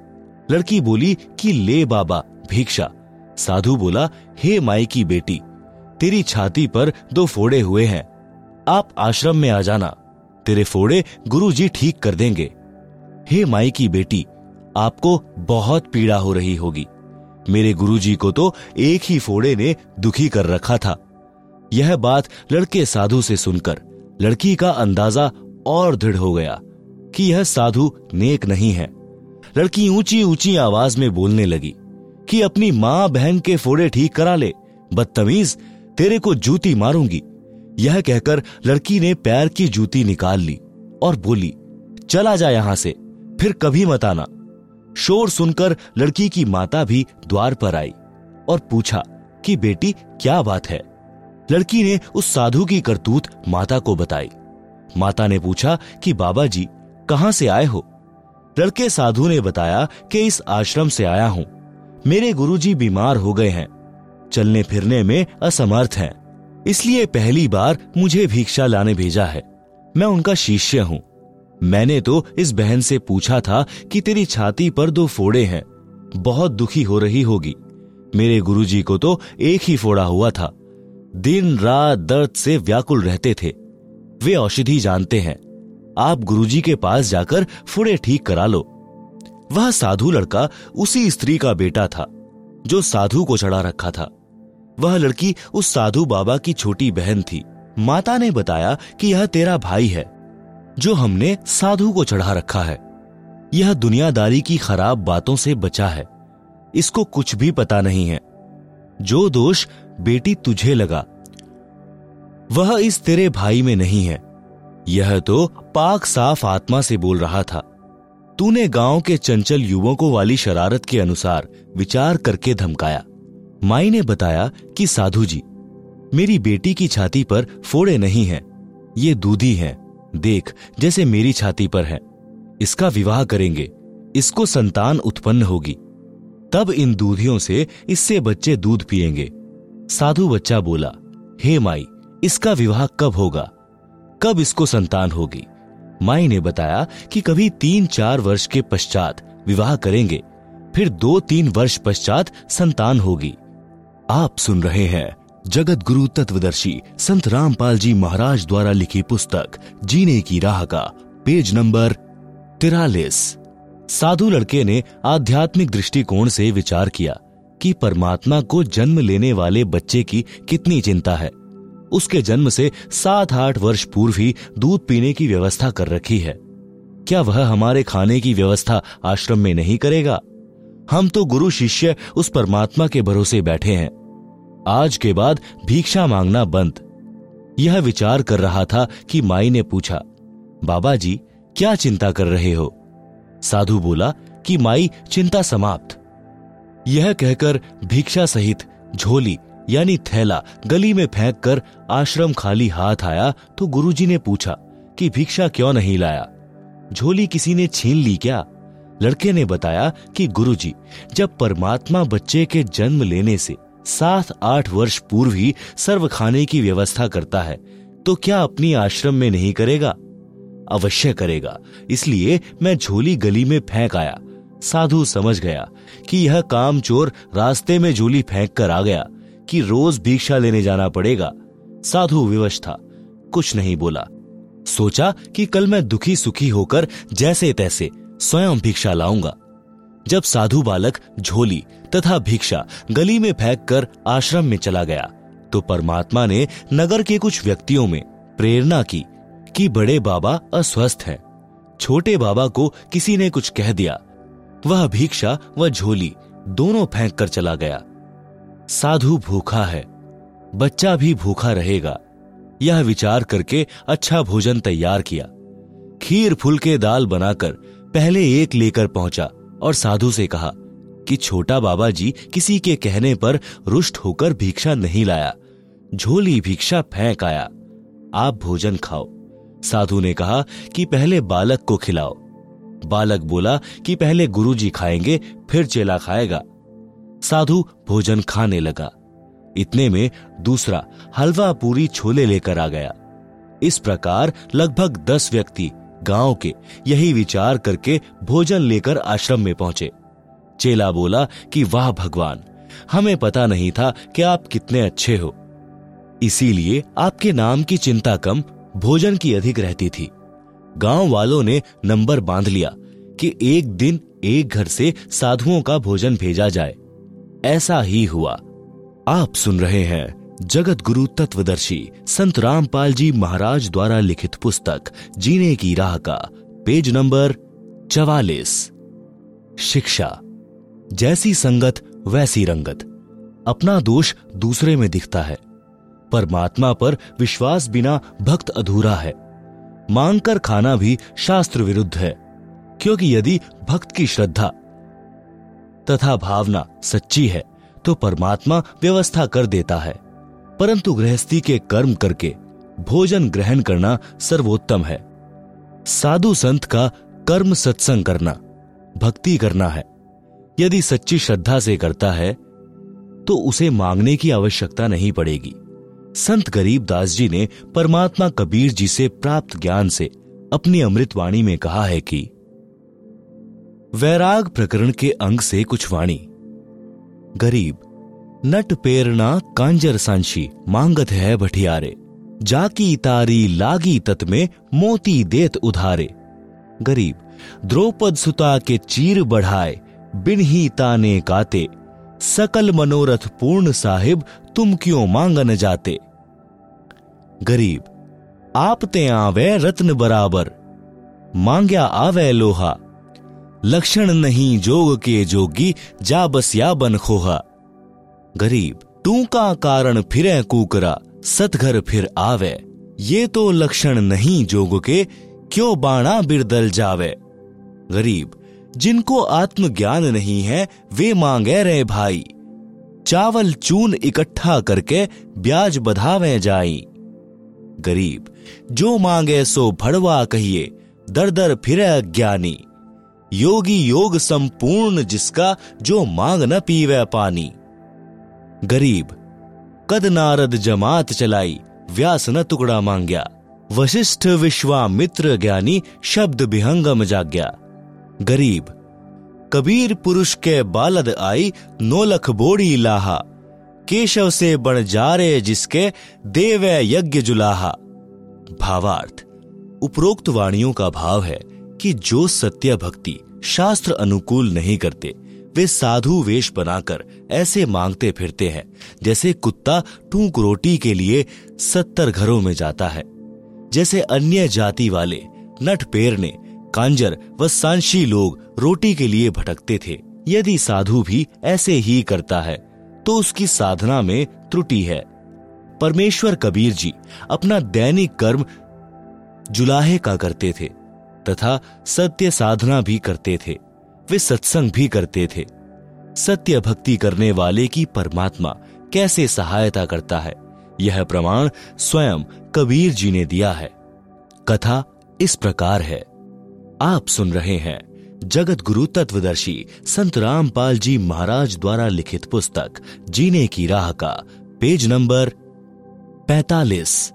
लड़की बोली कि, ले बाबा, भिक्षा। साधु बोला, हे माई की बेटी, तेरी छाती पर दो फोड़े हुए हैं। आप आश्रम में आ जाना, तेरे फोड़े गुरु जी ठीक कर देंगे। हे माई की बेटी आपको बहुत पीड़ा हो रही होगी। मेरे गुरुजी को तो एक ही फोड़े ने दुखी कर रखा था। यह बात लड़के साधु से सुनकर लड़की का अंदाज़ा और दृढ़ हो गया कि यह साधु नेक नहीं है। लड़की ऊँची ऊँची आवाज़ में बोलने लगी कि अपनी माँ बहन के फोड़े ठीक करा ले, बदतमीज, तेरे को जूती मारूँगी। यह कहकर लड़की ने पैर की जूती निकाल ली और बोली, चला जा यहाँ से, फिर कभी मत आना। शोर सुनकर लड़की की माता भी द्वार पर आई और पूछा कि बेटी, क्या बात है? लड़की ने उस साधु की करतूत माता को बताई। माता ने पूछा कि बाबा जी, कहाँ से आए हो? लड़के साधु ने बताया कि इस आश्रम से आया हूँ। मेरे गुरुजी बीमार हो गए हैं। चलने फिरने में असमर्थ हैं। इसलिए पहली बार मुझे भिक्षा लाने भेजा है। मैं उनका शिष्य हूँ। मैंने तो इस बहन से पूछा था कि तेरी छाती पर दो फोड़े हैं। बहुत दुखी हो रही होगी। मेरे गुरुजी को तो एक ही फोड़ा हुआ था। दिन रात दर्द से व्याकुल रहते थे। वे औषधि जानते हैं। आप गुरुजी के पास जाकर फोड़े ठीक करा लो। वह साधु लड़का उसी स्त्री का बेटा था, जो साधु को चढ़ा रखा था। वह लड़की उस साधु बाबा की छोटी बहन थी। माता ने बताया कि यह तेरा भाई है। जो हमने साधु को चढ़ा रखा है। यह दुनियादारी की खराब बातों से बचा है। इसको कुछ भी पता नहीं है। जो दोष बेटी तुझे लगा वह इस तेरे भाई में नहीं है। यह तो पाक साफ़ आत्मा से बोल रहा था। तूने गाँव के चंचल युवकों वाली शरारत के अनुसार विचार करके धमकाया। माई ने बताया कि साधु जी मेरी बेटी की छाती पर फोड़े नहीं हैं, ये दूधी हैं। देख, जैसे मेरी छाती पर है। इसका विवाह करेंगे। इसको संतान उत्पन्न होगी। तब इन दूधियों से इससे बच्चे दूध पिएँगे साधु बच्चा बोला, हे माई, इसका विवाह कब होगा? कब इसको संतान होगी? माई ने बताया कि कभी तीन चार वर्ष के पश्चात विवाह करेंगे, फिर दो तीन वर्ष पश्चात संतान होगी। आप सुन रहे हैं जगत गुरु तत्वदर्शी संत रामपाल जी महाराज द्वारा लिखी पुस्तक, जीने की राह का, पेज नंबर तिरालीस। साधु लड़के ने आध्यात्मिक दृष्टिकोण से विचार किया कि परमात्मा को जन्म लेने वाले बच्चे की कितनी चिंता है। उसके जन्म से सात आठ वर्ष पूर्व ही दूध पीने की व्यवस्था कर रखी है। क्या वह हमारे खाने की व्यवस्था आश्रम में नहीं करेगा? हम तो गुरु शिष्य उस परमात्मा के भरोसे बैठे हैं। आज के बाद भिक्षा मांगना बंद। यह विचार कर रहा था कि माई ने पूछा, बाबा जी, क्या चिंता कर रहे हो? साधु बोला, कि माई चिंता समाप्त। यह कहकर भिक्षा सहित झोली, यानी थैला, गली में फेंक कर आश्रम खाली हाथ आया तो गुरुजी ने पूछा, कि भिक्षा क्यों नहीं लाया? झोली किसी ने छीन ली क्या? लड़के ने बताया कि गुरुजी, जब परमात्मा बच्चे के जन्म लेने से सात आठ वर्ष पूर्व ही सर्व खाने की व्यवस्था करता है तो क्या अपनी आश्रम में नहीं करेगा? अवश्य करेगा, इसलिए मैं झोली गली में फेंक आया। साधु समझ गया कि यह काम चोर रास्ते में झोली फेंक कर आ गया कि रोज भिक्षा लेने जाना पड़ेगा। साधु विवश था, कुछ नहीं बोला। सोचा कि कल मैं दुखी सुखी होकर जैसे तैसे स्वयं भिक्षा लाऊँगा। जब साधु बालक झोली तथा भिक्षा गली में फेंक कर आश्रम में चला गया तो परमात्मा ने नगर के कुछ व्यक्तियों में प्रेरणा की कि बड़े बाबा अस्वस्थ हैं। छोटे बाबा को किसी ने कुछ कह दिया। वह भिक्षा व झोली दोनों फेंक कर चला गया। साधु भूखा है, बच्चा भी भूखा रहेगा। यह विचार करके अच्छा भोजन तैयार किया। खीर फुलके दाल बनाकर पहले एक लेकर पहुँचा। और साधु से कहा कि छोटा बाबा जी किसी के कहने पर रुष्ट होकर भिक्षा नहीं लाया। झोली भिक्षा फेंक आया। आप भोजन खाओ। साधु ने कहा कि पहले बालक को खिलाओ। बालक बोला कि पहले गुरुजी खाएँगे, फिर चेला खाएगा। साधु भोजन खाने लगा। इतने में दूसरा हलवा पूरी छोले लेकर आ गया। इस प्रकार लगभग दस व्यक्ति गाँव के यही विचार करके भोजन लेकर आश्रम में पहुँचे। चेला बोला कि, वाह भगवान, हमें पता नहीं था कि आप कितने अच्छे हो। इसीलिए आपके नाम की चिंता कम भोजन की अधिक रहती थी। गाँव वालों ने नंबर बाँध लिया कि एक दिन एक घर से साधुओं का भोजन भेजा जाए। ऐसा ही हुआ। आप सुन रहे हैं जगत गुरु तत्वदर्शी संत रामपाल जी महाराज द्वारा लिखित पुस्तक, जीने की राह का, पेज नंबर चवालीस। शिक्षा। जैसी संगत, वैसी रंगत। अपना दोष दूसरे में दिखता है। परमात्मा पर विश्वास बिना भक्त अधूरा है। मांगकर खाना भी शास्त्र विरुद्ध है, क्योंकि यदि भक्त की श्रद्धा तथा भावना सच्ची है तो परमात्मा व्यवस्था कर देता है। परंतु गृहस्थी के कर्म करके भोजन ग्रहण करना सर्वोत्तम है। साधु संत का कर्म सत्संग करना, भक्ति करना है। यदि सच्ची श्रद्धा से करता है तो उसे मांगने की आवश्यकता नहीं पड़ेगी। संत गरीब दास जी ने परमात्मा कबीर जी से प्राप्त ज्ञान से अपनी अमृतवाणी में कहा है कि, वैराग प्रकरण के अंग से कुछ वाणी। गरीब नट पेरना कांजर सांशी मांगत है भटियारे जाकी तारी लागी तत में मोती देत उधारे। गरीब, द्रौपद सुता के चीर बढ़ाए बिन ही ताने काते। सकल मनोरथ पूर्ण साहिब तुम क्यों मांगन जाते? गरीब आप ते आवे रत्न बराबर। मांग्या आवे लोहा। लक्षण नहीं जोग के जोगी, जा बस या बन खोहा। गरीब तू का कारण फिरे कूकरा, सतघर फिर आवे। ये तो लक्षण नहीं जोग के, क्यों बाणा बिरदल जावे? गरीब, जिनको आत्मज्ञान नहीं है, वे मांगे रहे भाई। चावल चून इकट्ठा करके ब्याज बधावे जाई। गरीब, जो मांगे सो भड़वा कहिए दर दर फिर अज्ञानी योगी योग संपूर्ण जिसका, जो मांग न पीवे पानी। गरीब, कद नारद जमात चलाई, व्यास न टुकड़ा मांग्या। वशिष्ठ विश्वामित्र ज्ञानी शब्द विहंगम जाग्या। गरीब, कबीर पुरुष के बालद आई, नोलख बोड़ी लाहा। केशव से बण जारे जिसके देव यज्ञ जुलाहा। भावार्थ, उपरोक्त वाणियों का भाव है कि जो सत्य भक्ति शास्त्र अनुकूल नहीं करते वे साधु वेश बनाकर ऐसे मांगते फिरते हैं, जैसे कुत्ता टूक रोटी के लिए सत्तर घरों में जाता है। जैसे अन्य जाति वाले नट पेरने, कांजर व सांशी लोग रोटी के लिए भटकते थे। यदि साधु भी ऐसे ही करता है तो उसकी साधना में त्रुटि है। परमेश्वर कबीर जी अपना दैनिक कर्म जुलाहे का करते थे, तथा सत्य साधना भी करते थे। वे सत्संग भी करते थे। सत्य भक्ति करने वाले की परमात्मा कैसे सहायता करता है, यह प्रमाण स्वयं कबीर जी ने दिया है। कथा इस प्रकार है। आप सुन रहे हैं जगत गुरु तत्वदर्शी संत रामपाल जी महाराज द्वारा लिखित पुस्तक, जीने की राह का, पेज नंबर 45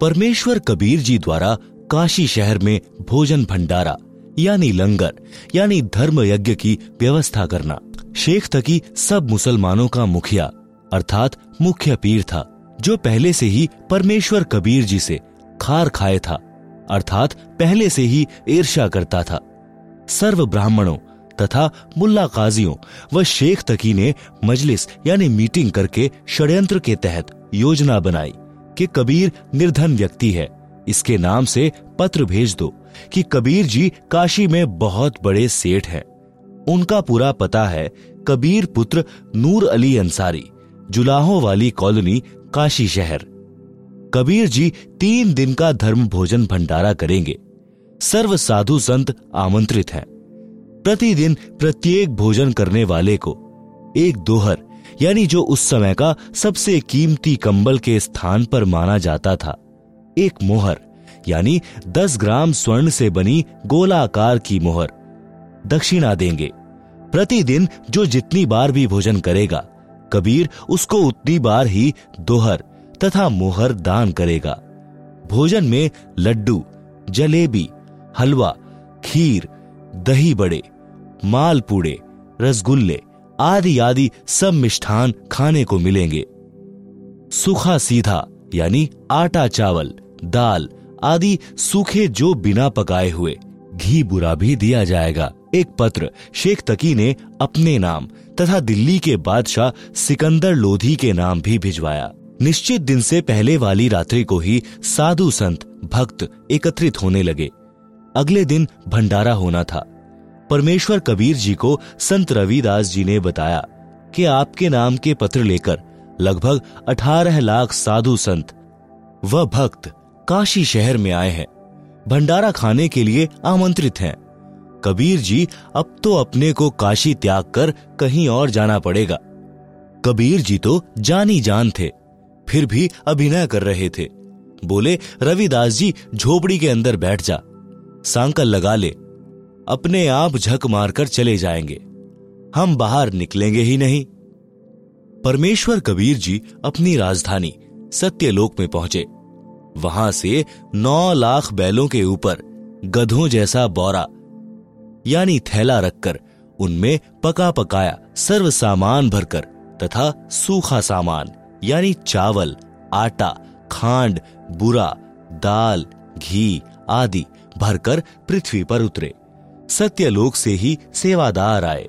परमेश्वर कबीर जी द्वारा काशी शहर में भोजन भंडारा यानी लंगर, यानी धर्म यज्ञ की व्यवस्था करना। शेख तकी सब मुसलमानों का मुखिया, अर्थात मुख्य पीर था, जो पहले से ही परमेश्वर कबीर जी से खार खाए था, अर्थात पहले से ही ईर्षा करता था। सर्व ब्राह्मणों तथा मुल्ला काजियों व शेख तकी ने मजलिस, यानी मीटिंग करके षड्यंत्र के तहत योजना बनाई कि कबीर निर्धन व्यक्ति है, इसके नाम से पत्र भेज दो। कि कबीर जी काशी में बहुत बड़े सेठ हैं। उनका पूरा पता है कबीर पुत्र नूर अली अंसारी, जुलाहों वाली कॉलोनी काशी शहर। कबीर जी तीन दिन का धर्म भोजन भंडारा करेंगे। सर्व साधु संत आमंत्रित हैं। प्रतिदिन प्रत्येक भोजन करने वाले को एक दोहर, यानी जो उस समय का सबसे कीमती कंबल के स्थान पर माना जाता था, एक मोहर। यानी दस ग्राम स्वर्ण से बनी गोलाकार की मोहर। दक्षिणा देंगे। प्रतिदिन जो जितनी बार भी भोजन करेगा, कबीर उसको उतनी बार ही दोहर तथा मोहर दान करेगा। भोजन में लड्डू, जलेबी, हलवा, खीर, दही बड़े मालपूड़े रसगुल्ले आदि आदि सब मिष्ठान खाने को मिलेंगे। सूखा सीधा यानी आटा चावल, दाल आदि सूखे जो बिना पकाए हुए, घी बुरा भी दिया जाएगा। एक पत्र, शेख तकी ने अपने नाम तथा दिल्ली के बादशाह सिकंदर लोधी के नाम भी भिजवाया। निश्चित दिन से पहले वाली रात्रि को ही साधु संत, भक्त एकत्रित होने लगे। अगले दिन भंडारा होना था। परमेश्वर कबीर जी को संत रविदास जी ने बताया कि आपके नाम के पत्र लेकर लगभग अठारह लाख साधु संत व भक्त काशी शहर में आए हैं। भंडारा खाने के लिए आमंत्रित हैं। कबीर जी, अब तो अपने को काशी त्याग कर कहीं और जाना पड़ेगा। कबीर जी तो जानी जान थे, फिर भी अभिनय कर रहे थे। बोले, रविदास जी, झोपड़ी के अंदर बैठ जा। सांकल लगा ले। अपने आप झक मारकर चले जाएँगे। हम बाहर निकलेंगे ही नहीं। परमेश्वर कबीर जी अपनी राजधानी सत्यलोक में पहुँचे। वहाँ से नौ लाख बैलों के ऊपर, गधों जैसा बौरा, यानी थैला रखकर उनमें पका पकाया सर्व सामान भरकर तथा सूखा सामान, यानी चावल, आटा, खांड, बुरा, दाल, घी आदि भरकर पृथ्वी पर उतरे। सत्यलोक से ही सेवादार आए।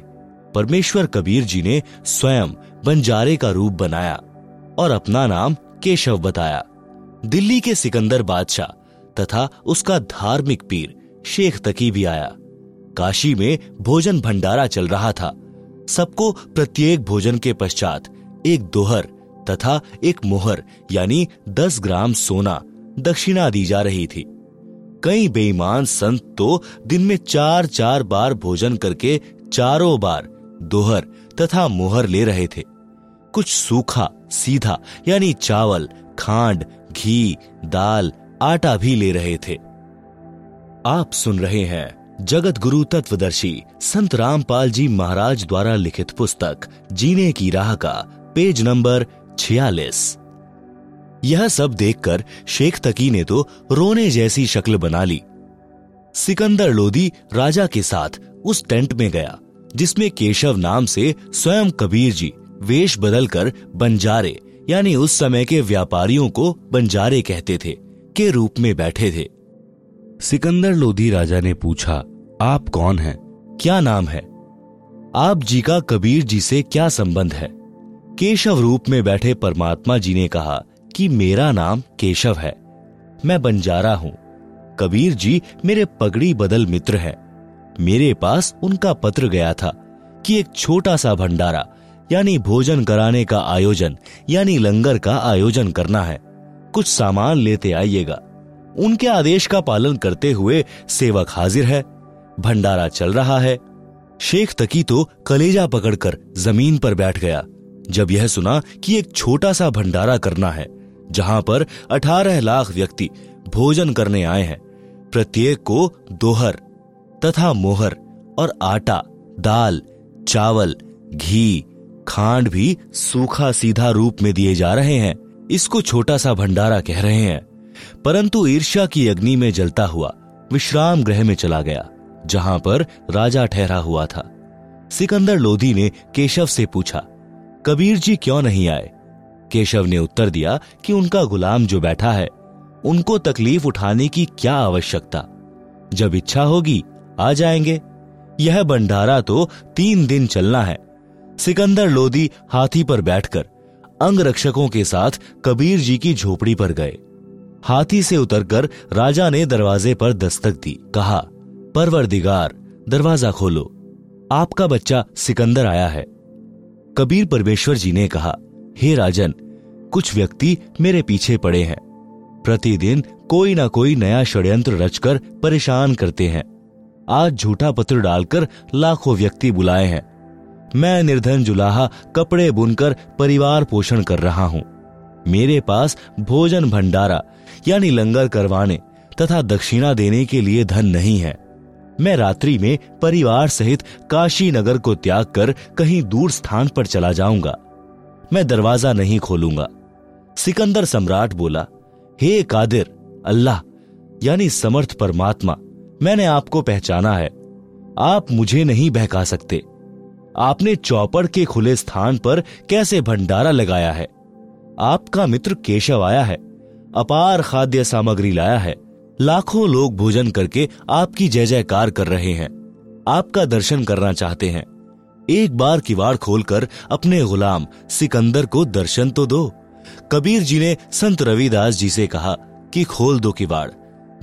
परमेश्वर कबीर जी ने स्वयं बंजारे का रूप बनाया और अपना नाम केशव बताया। दिल्ली के सिकंदर बादशाह तथा उसका धार्मिक पीर शेख तकी भी आया। काशी में भोजन भंडारा चल रहा था। सबको प्रत्येक भोजन के पश्चात एक दोहर तथा एक मोहर यानी दस ग्राम सोना दक्षिणा दी जा रही थी। कई बेईमान संत तो दिन में चार चार बार भोजन करके चारों बार दोहर तथा मोहर ले रहे थे। कुछ सूखा, सीधा यानी चावल, खांड घी, दाल, आटा भी ले रहे थे। आप सुन रहे हैं जगत गुरु तत्वदर्शी संत रामपाल जी महाराज द्वारा लिखित पुस्तक, जीने की राह का, पेज नंबर छियालीस। यह सब देखकर शेख तकी ने तो रोने जैसी शक्ल बना ली। सिकंदर लोधी राजा के साथ उस टेंट में गया, जिसमें केशव नाम से स्वयं कबीर जी वेश बदलकर बंजारे यानी उस समय के व्यापारियों को बंजारे कहते थे, के रूप में बैठे थे। सिकंदर लोधी राजा ने पूछा, आप कौन हैं? क्या नाम है? आप जी का कबीर जी से क्या संबंध है? केशव रूप में बैठे परमात्मा जी ने कहा, कि मेरा नाम केशव है। मैं बंजारा हूँ। कबीर जी मेरे पगड़ी बदल मित्र हैं। मेरे पास उनका पत्र गया था कि एक छोटा सा भंडारा यानी भोजन कराने का आयोजन, यानी लंगर का आयोजन करना है। कुछ सामान लेते आइएगा। उनके आदेश का पालन करते हुए सेवक हाजिर है। भंडारा चल रहा है। शेख तकी तो कलेजा पकड़कर ज़मीन पर बैठ गया। जब यह सुना कि एक छोटा सा भंडारा करना है, जहाँ पर 18 लाख व्यक्ति भोजन करने आए हैं, प्रत्येक को दोहर तथा मोहर और आटा, दाल, चावल, घी खांड भी सूखा सीधा रूप में दिए जा रहे हैं। इसको छोटा सा भंडारा कह रहे हैं। परंतु ईर्ष्या की अग्नि में जलता हुआ विश्राम गृह में चला गया, जहाँ पर राजा ठहरा हुआ था। सिकंदर लोधी ने केशव से पूछा, कबीर जी क्यों नहीं आए? केशव ने उत्तर दिया कि उनका गुलाम जो बैठा है, उनको तकलीफ़ उठाने की क्या आवश्यकता? जब इच्छा होगी, आ जाएँगे। यह भंडारा तो तीन दिन चलना है। सिकंदर लोदी हाथी पर बैठकर अंग रक्षकों के साथ कबीर जी की झोपड़ी पर गए। हाथी से उतरकर राजा ने दरवाजे पर दस्तक दी। कहा, परवरदिगार, दरवाज़ा खोलो। आपका बच्चा सिकंदर आया है। कबीर परमेश्वर जी ने कहा, हे राजन, कुछ व्यक्ति मेरे पीछे पड़े हैं। प्रतिदिन कोई ना कोई नया षड्यंत्र रचकर परेशान करते हैं। आज झूठा पत्र डालकर लाखों व्यक्ति बुलाए हैं। मैं निर्धन जुलाहा कपड़े बुनकर परिवार पोषण कर रहा हूँ। मेरे पास भोजन भंडारा, यानी लंगर करवाने, तथा दक्षिणा देने के लिए धन नहीं है। मैं रात्रि में परिवार सहित काशी नगर को त्याग कर कहीं दूर स्थान पर चला जाऊँगा। मैं दरवाज़ा नहीं खोलूँगा। सिकंदर सम्राट बोला, हे कादिर, अल्लाह, यानी समर्थ परमात्मा, मैंने आपको पहचाना है। आप मुझे नहीं बहका सकते। आपने चौपड़ के खुले स्थान पर कैसे भंडारा लगाया है? आपका मित्र केशव आया है, अपार खाद्य सामग्री लाया है, लाखों लोग भोजन करके आपकी जय जयकार कर रहे हैं, आपका दर्शन करना चाहते हैं। एक बार किवाड़ खोलकर अपने गुलाम सिकंदर को दर्शन तो दो। कबीर जी ने संत रविदास जी से कहा कि खोल दो किवाड़।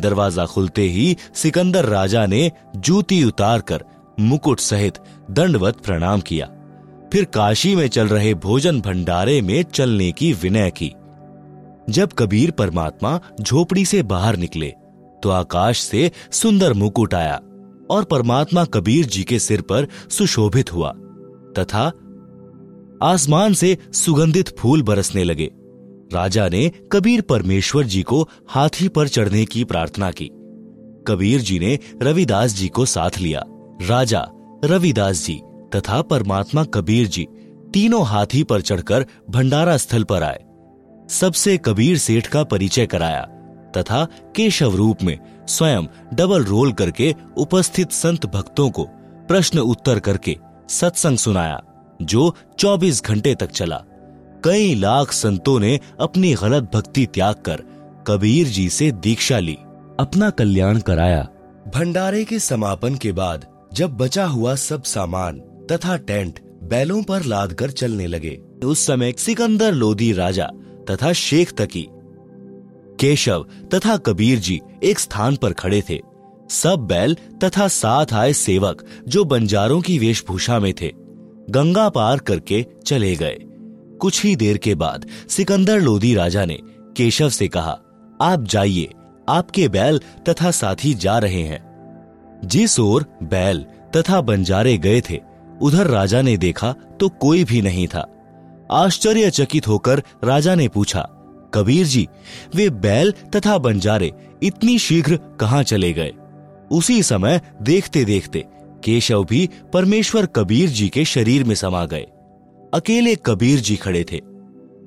दरवाज़ा खुलते ही सिकंदर राजा ने जूती उतारकर मुकुट सहित दंडवत प्रणाम किया। फिर काशी में चल रहे भोजन भंडारे में चलने की विनय की। जब कबीर परमात्मा झोपड़ी से बाहर निकले तो आकाश से सुंदर मुकुट आया और परमात्मा कबीर जी के सिर पर सुशोभित हुआ, तथा आसमान से सुगंधित फूल बरसने लगे। राजा ने कबीर परमेश्वर जी को हाथी पर चढ़ने की प्रार्थना की। कबीर जी ने रविदास जी को साथ लिया। राजा रविदास जी तथा परमात्मा कबीर जी तीनों हाथी पर चढ़कर भंडारा स्थल पर आए। सबसे कबीर सेठ का परिचय कराया तथा केशव रूप में स्वयं डबल रोल करके उपस्थित संत भक्तों को प्रश्न उत्तर करके सत्संग सुनाया, जो 24 घंटे तक चला। कई लाख संतों ने अपनी गलत भक्ति त्याग कर कबीर जी से दीक्षा ली। अपना कल्याण कराया। भंडारे के समापन के बाद जब बचा हुआ सब सामान तथा टेंट बैलों पर लाद कर चलने लगे, उस समय सिकंदर लोधी राजा तथा शेख तकी, केशव तथा कबीर जी एक स्थान पर खड़े थे। सब बैल तथा साथ आए सेवक जो बंजारों की वेशभूषा में थे, गंगा पार करके चले गए। कुछ ही देर के बाद सिकंदर लोधी राजा ने केशव से कहा, आप जाइए, आपके बैल तथा साथी जा रहे हैं। जिस ओर बैल तथा बंजारे गए थे, उधर राजा ने देखा तो कोई भी नहीं था। आश्चर्यचकित होकर राजा ने पूछा, कबीर जी, वे बैल तथा बंजारे इतनी शीघ्र कहाँ चले गए? उसी समय देखते देखते केशव भी परमेश्वर कबीर जी के शरीर में समा गए। अकेले कबीर जी खड़े थे।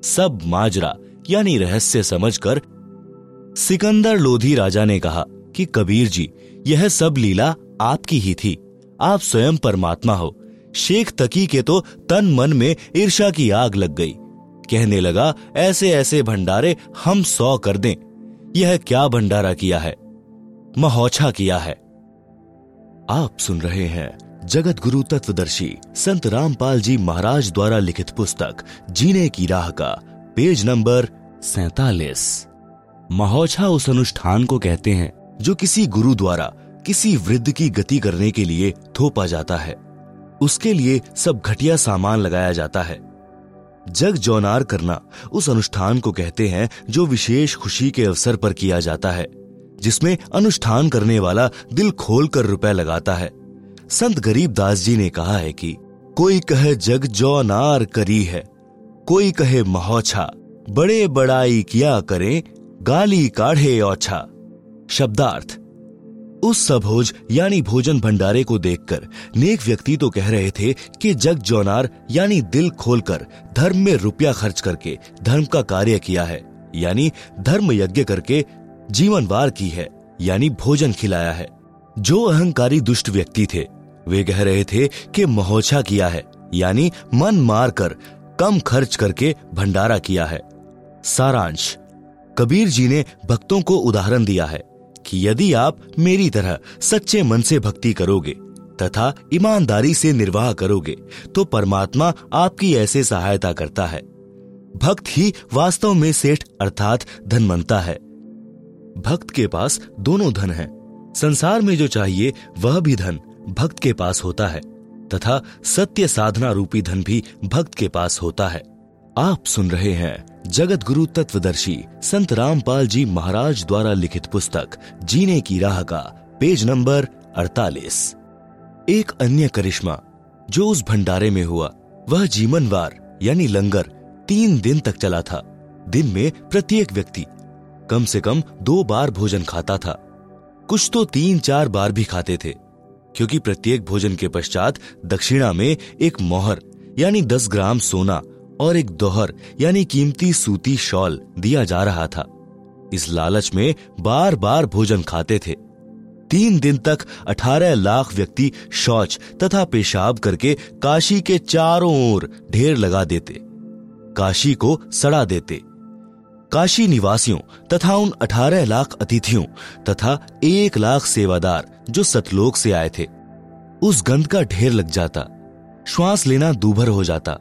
सब माजरा, यानी रहस्य समझकर सिकंदर लोधी राजा ने कहा कि कबीर जी यह सब लीला आपकी ही थी। आप स्वयं परमात्मा हो। शेख तकी के तो तन मन में ईर्षा की आग लग गई। कहने लगा ऐसे ऐसे भंडारे हम सौ कर दें। यह क्या भंडारा किया है? महोछा किया है। आप सुन रहे हैं जगत गुरु तत्वदर्शी संत रामपाल जी महाराज द्वारा लिखित पुस्तक, जीने की राह का, पेज नंबर सैतालीस। महोछा उस अनुष्ठान को कहते हैं जो किसी गुरु द्वारा किसी वृद्ध की गति करने के लिए थोपा जाता है। उसके लिए सब घटिया सामान लगाया जाता है। जग जौनार करना उस अनुष्ठान को कहते हैं जो विशेष खुशी के अवसर पर किया जाता है, जिसमें अनुष्ठान करने वाला दिल खोल कर रुपए लगाता है। संत गरीब दास जी ने कहा है कि, कोई कहे जग जौनार करी है, कोई कहे महोछा, बड़े बड़ाई किया करें, गाली काढ़े औछा। शब्दार्थ। उस सभोज, यानी भोजन भंडारे को देखकर, नेक व्यक्ति तो कह रहे थे कि जग जौनार, यानी दिल खोलकर, धर्म में रुपया खर्च करके, धर्म का कार्य किया है। यानी धर्म यज्ञ करके जीवन वार की है, यानी भोजन खिलाया है। जो अहंकारी दुष्ट व्यक्ति थे, वे कह रहे थे कि महोछा किया है, यानी मन मार कर कम खर्च करके भंडारा किया है। सारांश। कबीर जी ने भक्तों को उदाहरण दिया है। कि यदि आप मेरी तरह सच्चे मन से भक्ति करोगे तथा ईमानदारी से निर्वाह करोगे तो परमात्मा आपकी ऐसे सहायता करता है। भक्त ही वास्तव में सेठ अर्थात धनवंता है। भक्त के पास दोनों धन है। संसार में जो चाहिए, वह भी धन भक्त के पास होता है, तथा सत्य साधना रूपी धन भी भक्त के पास होता है। आप सुन रहे हैं जगत गुरु तत्वदर्शी संत रामपाल जी महाराज द्वारा लिखित पुस्तक, जीने की राह का, पेज नंबर 48 एक अन्य करिश्मा, जो उस भंडारे में हुआ, वह जीवनवार, यानी लंगर, तीन दिन तक चला था। दिन में प्रत्येक व्यक्ति, कम से कम दो बार भोजन खाता था। कुछ तो तीन चार बार भी खाते थे, क्योंकि प्रत्येक भोजन के पश्चात दक्षिणा में एक मोहर, यानी दस ग्राम सोना और एक दोहर, यानी कीमती सूती शॉल दिया जा रहा था। इस लालच में बार बार भोजन खाते थे। तीन दिन तक अठारह लाख व्यक्ति शौच तथा पेशाब करके काशी के चारों ओर ढेर लगा देते, काशी को सड़ा देते। काशी निवासियों तथा उन अठारह लाख अतिथियों तथा एक लाख सेवादार जो सतलोक से आए थे, उस गंध का ढेर लग जाता, श्वास लेना दूभर हो जाता।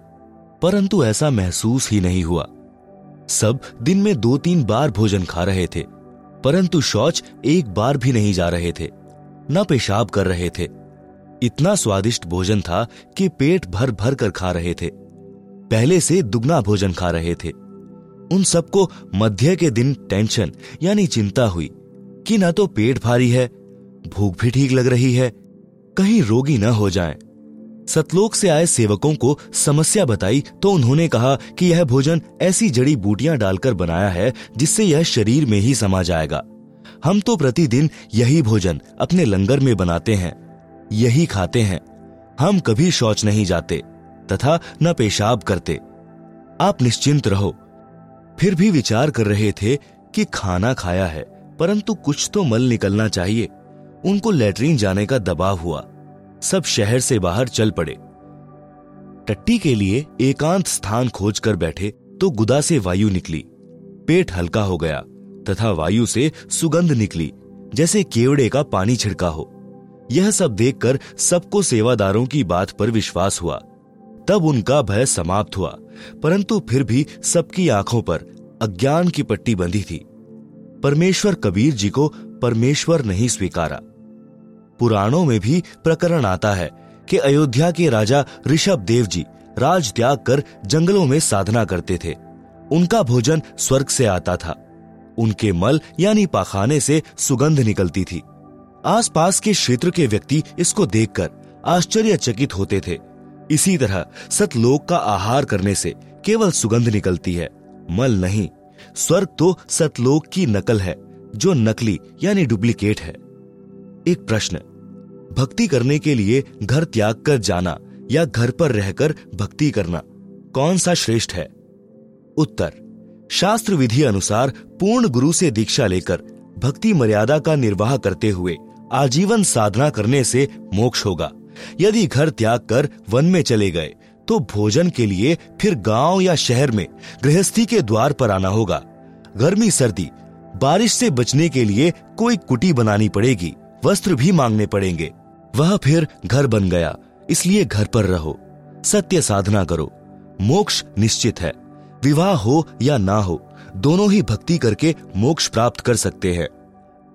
परंतु ऐसा महसूस ही नहीं हुआ। सब दिन में दो तीन बार भोजन खा रहे थे, परंतु शौच एक बार भी नहीं जा रहे थे, न पेशाब कर रहे थे। इतना स्वादिष्ट भोजन था कि पेट भर भर कर खा रहे थे। पहले से दुगना भोजन खा रहे थे। उन सबको मध्य के दिन टेंशन यानी चिंता हुई कि न तो पेट भारी है, भूख भी ठीक लग रही है, कहीं रोगी न हो जाएँ। सतलोक से आए सेवकों को समस्या बताई तो उन्होंने कहा कि यह भोजन ऐसी जड़ी बूटियाँ डालकर बनाया है, जिससे यह शरीर में ही समा जाएगा। हम तो प्रतिदिन यही भोजन अपने लंगर में बनाते हैं, यही खाते हैं। हम कभी शौच नहीं जाते, तथा न पेशाब करते। आप निश्चिंत रहो। फिर भी विचार कर रहे थे कि खाना खाया है, परंतु कुछ तो मल निकलना चाहिए। उनको लेटरिन जाने का दबाव हुआ। सब शहर से बाहर चल पड़े। टट्टी के लिए एकांत स्थान खोज कर बैठे तो गुदा से वायु निकली। पेट हल्का हो गया तथा वायु से सुगंध निकली, जैसे केवड़े का पानी छिड़का हो। यह सब देखकर सबको सेवादारों की बात पर विश्वास हुआ। तब उनका भय समाप्त हुआ, परंतु फिर भी सबकी आँखों पर अज्ञान की पट्टी बंधी थी। परमेश्वर कबीर जी को परमेश्वर नहीं स्वीकारा। पुराणों में भी प्रकरण आता है कि अयोध्या के राजा ऋषभ देव जी राज त्याग कर जंगलों में साधना करते थे। उनका भोजन स्वर्ग से आता था। उनके मल यानी पाखाने से सुगंध निकलती थी। आसपास के क्षेत्र के व्यक्ति इसको देखकर आश्चर्यचकित होते थे। इसी तरह सतलोक का आहार करने से केवल सुगंध निकलती है, मल नहीं। स्वर्ग तो सतलोक की नकल है, जो नकली यानी डुप्लीकेट है। एक प्रश्न भक्ति करने के लिए घर त्याग कर जाना या घर पर रहकर भक्ति करना। कौन सा श्रेष्ठ है? उत्तर, शास्त्र विधि अनुसार पूर्ण गुरु से दीक्षा लेकर भक्ति मर्यादा का निर्वाह करते हुए आजीवन साधना करने से मोक्ष होगा। यदि घर त्याग कर वन में चले गए तो भोजन के लिए फिर गाँव या शहर में गृहस्थी के द्वार पर आना होगा। गर्मी, सर्दी, बारिश से बचने के लिए कोई कुटी बनानी पड़ेगी, वस्त्र भी मांगने पड़ेंगे। वह फिर घर बन गया। इसलिए घर पर रहो। सत्य साधना करो। मोक्ष निश्चित है। विवाह हो या ना हो, दोनों ही भक्ति करके मोक्ष प्राप्त कर सकते हैं।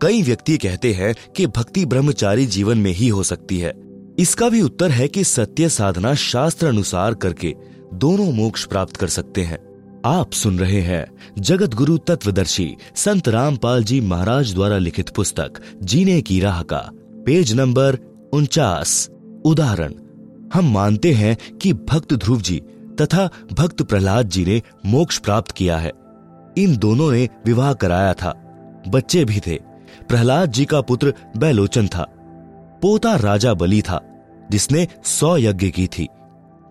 कई व्यक्ति कहते हैं कि भक्ति ब्रह्मचारी जीवन में ही हो सकती है। इसका भी उत्तर है कि सत्य साधना शास्त्र अनुसार करके दोनों मोक्ष प्राप्त कर सकते हैं। आप सुन रहे हैं जगत गुरु तत्वदर्शी संत रामपाल जी महाराज द्वारा लिखित पुस्तक, जीने की राह का, पेज नंबर उनचास। उदाहरण, हम मानते हैं कि भक्त ध्रुव जी तथा भक्त प्रहलाद जी ने मोक्ष प्राप्त किया है। इन दोनों ने विवाह कराया था। बच्चे भी थे। प्रहलाद जी का पुत्र बैलोचन था। पोता राजा बलि था, जिसने सौ यज्ञ की थी।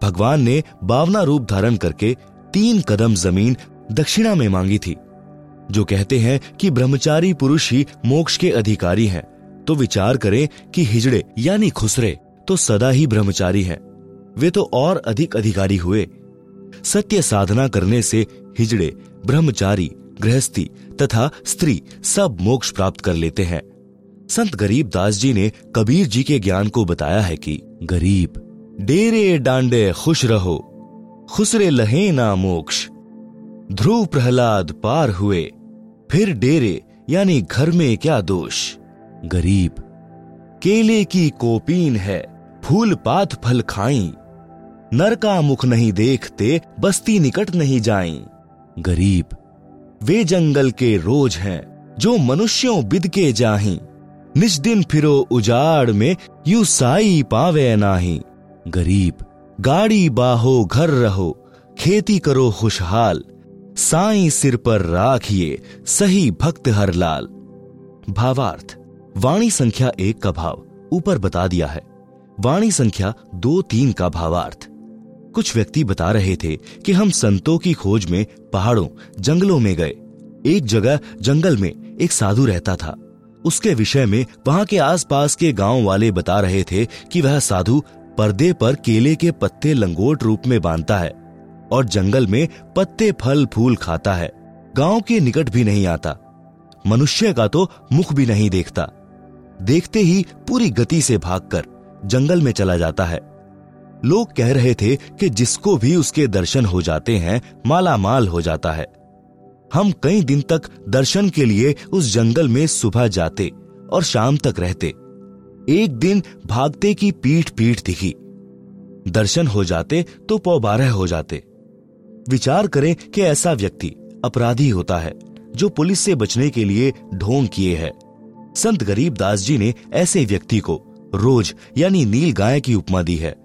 भगवान ने बावना रूप धारण करके तीन कदम ज़मीन दक्षिणा में मांगी थी, जो कहते हैं कि ब्रह्मचारी पुरुष ही मोक्ष के अधिकारी हैं। तो विचार करें कि हिजड़े, यानी खुसरे तो सदा ही ब्रह्मचारी हैं। वे तो और अधिक अधिकारी हुए। सत्य साधना करने से हिजड़े, ब्रह्मचारी, गृहस्थी तथा स्त्री सब मोक्ष प्राप्त कर लेते हैं। संत गरीब दास जी ने कबीर जी के ज्ञान को बताया है कि, गरीब, डेरे डांडे खुश रहो, खुसरे लहे ना मोक्ष। ध्रुव प्रहलाद पार हुए, फिर डेरे, यानी घर में क्या दोष? गरीब। केले की कोपीन है फूल पात फल खाई। नर का मुख नहीं देखते, बस्ती निकट नहीं जाई। गरीब, वे जंगल के रोज हैं, जो मनुष्यों बिद के जाही। निज दिन फिरो उजाड़ में, यू साई पावे नाही। गरीब, गाड़ी बाहो घर रहो, खेती करो खुशहाल। साई सिर पर राखिए, सही भक्त हर लाल। भावार्थ वाणी संख्या एक का भाव ऊपर बता दिया है। वाणी संख्या दो तीन का भावार्थ। कुछ व्यक्ति बता रहे थे कि हम संतों की खोज में पहाड़ों, जंगलों में गए। एक जगह जंगल में एक साधु रहता था। उसके विषय में वहाँ के आसपास के गाँव वाले बता रहे थे कि वह साधु पर्दे पर केले के पत्ते लंगोट रूप में बांधता है और जंगल में पत्ते, फल, फूल खाता है। गाँव के निकट भी नहीं आता। मनुष्य का तो मुख भी नहीं देखता। देखते ही पूरी गति से भागकर जंगल में चला जाता है। लोग कह रहे थे कि जिसको भी उसके दर्शन हो जाते हैं माला माल हो जाता है। हम कई दिन तक दर्शन के लिए उस जंगल में सुबह जाते और शाम तक रहते। एक दिन भागते की पीठ पीठ दिखी। दर्शन हो जाते तो पौ बारह हो जाते। विचार करें कि ऐसा व्यक्ति अपराधी होता है, जो पुलिस से बचने के लिए ढोंग किए है। संत गरीब दास जी ने ऐसे व्यक्ति को रोज यानी नील गाय की उपमा दी है,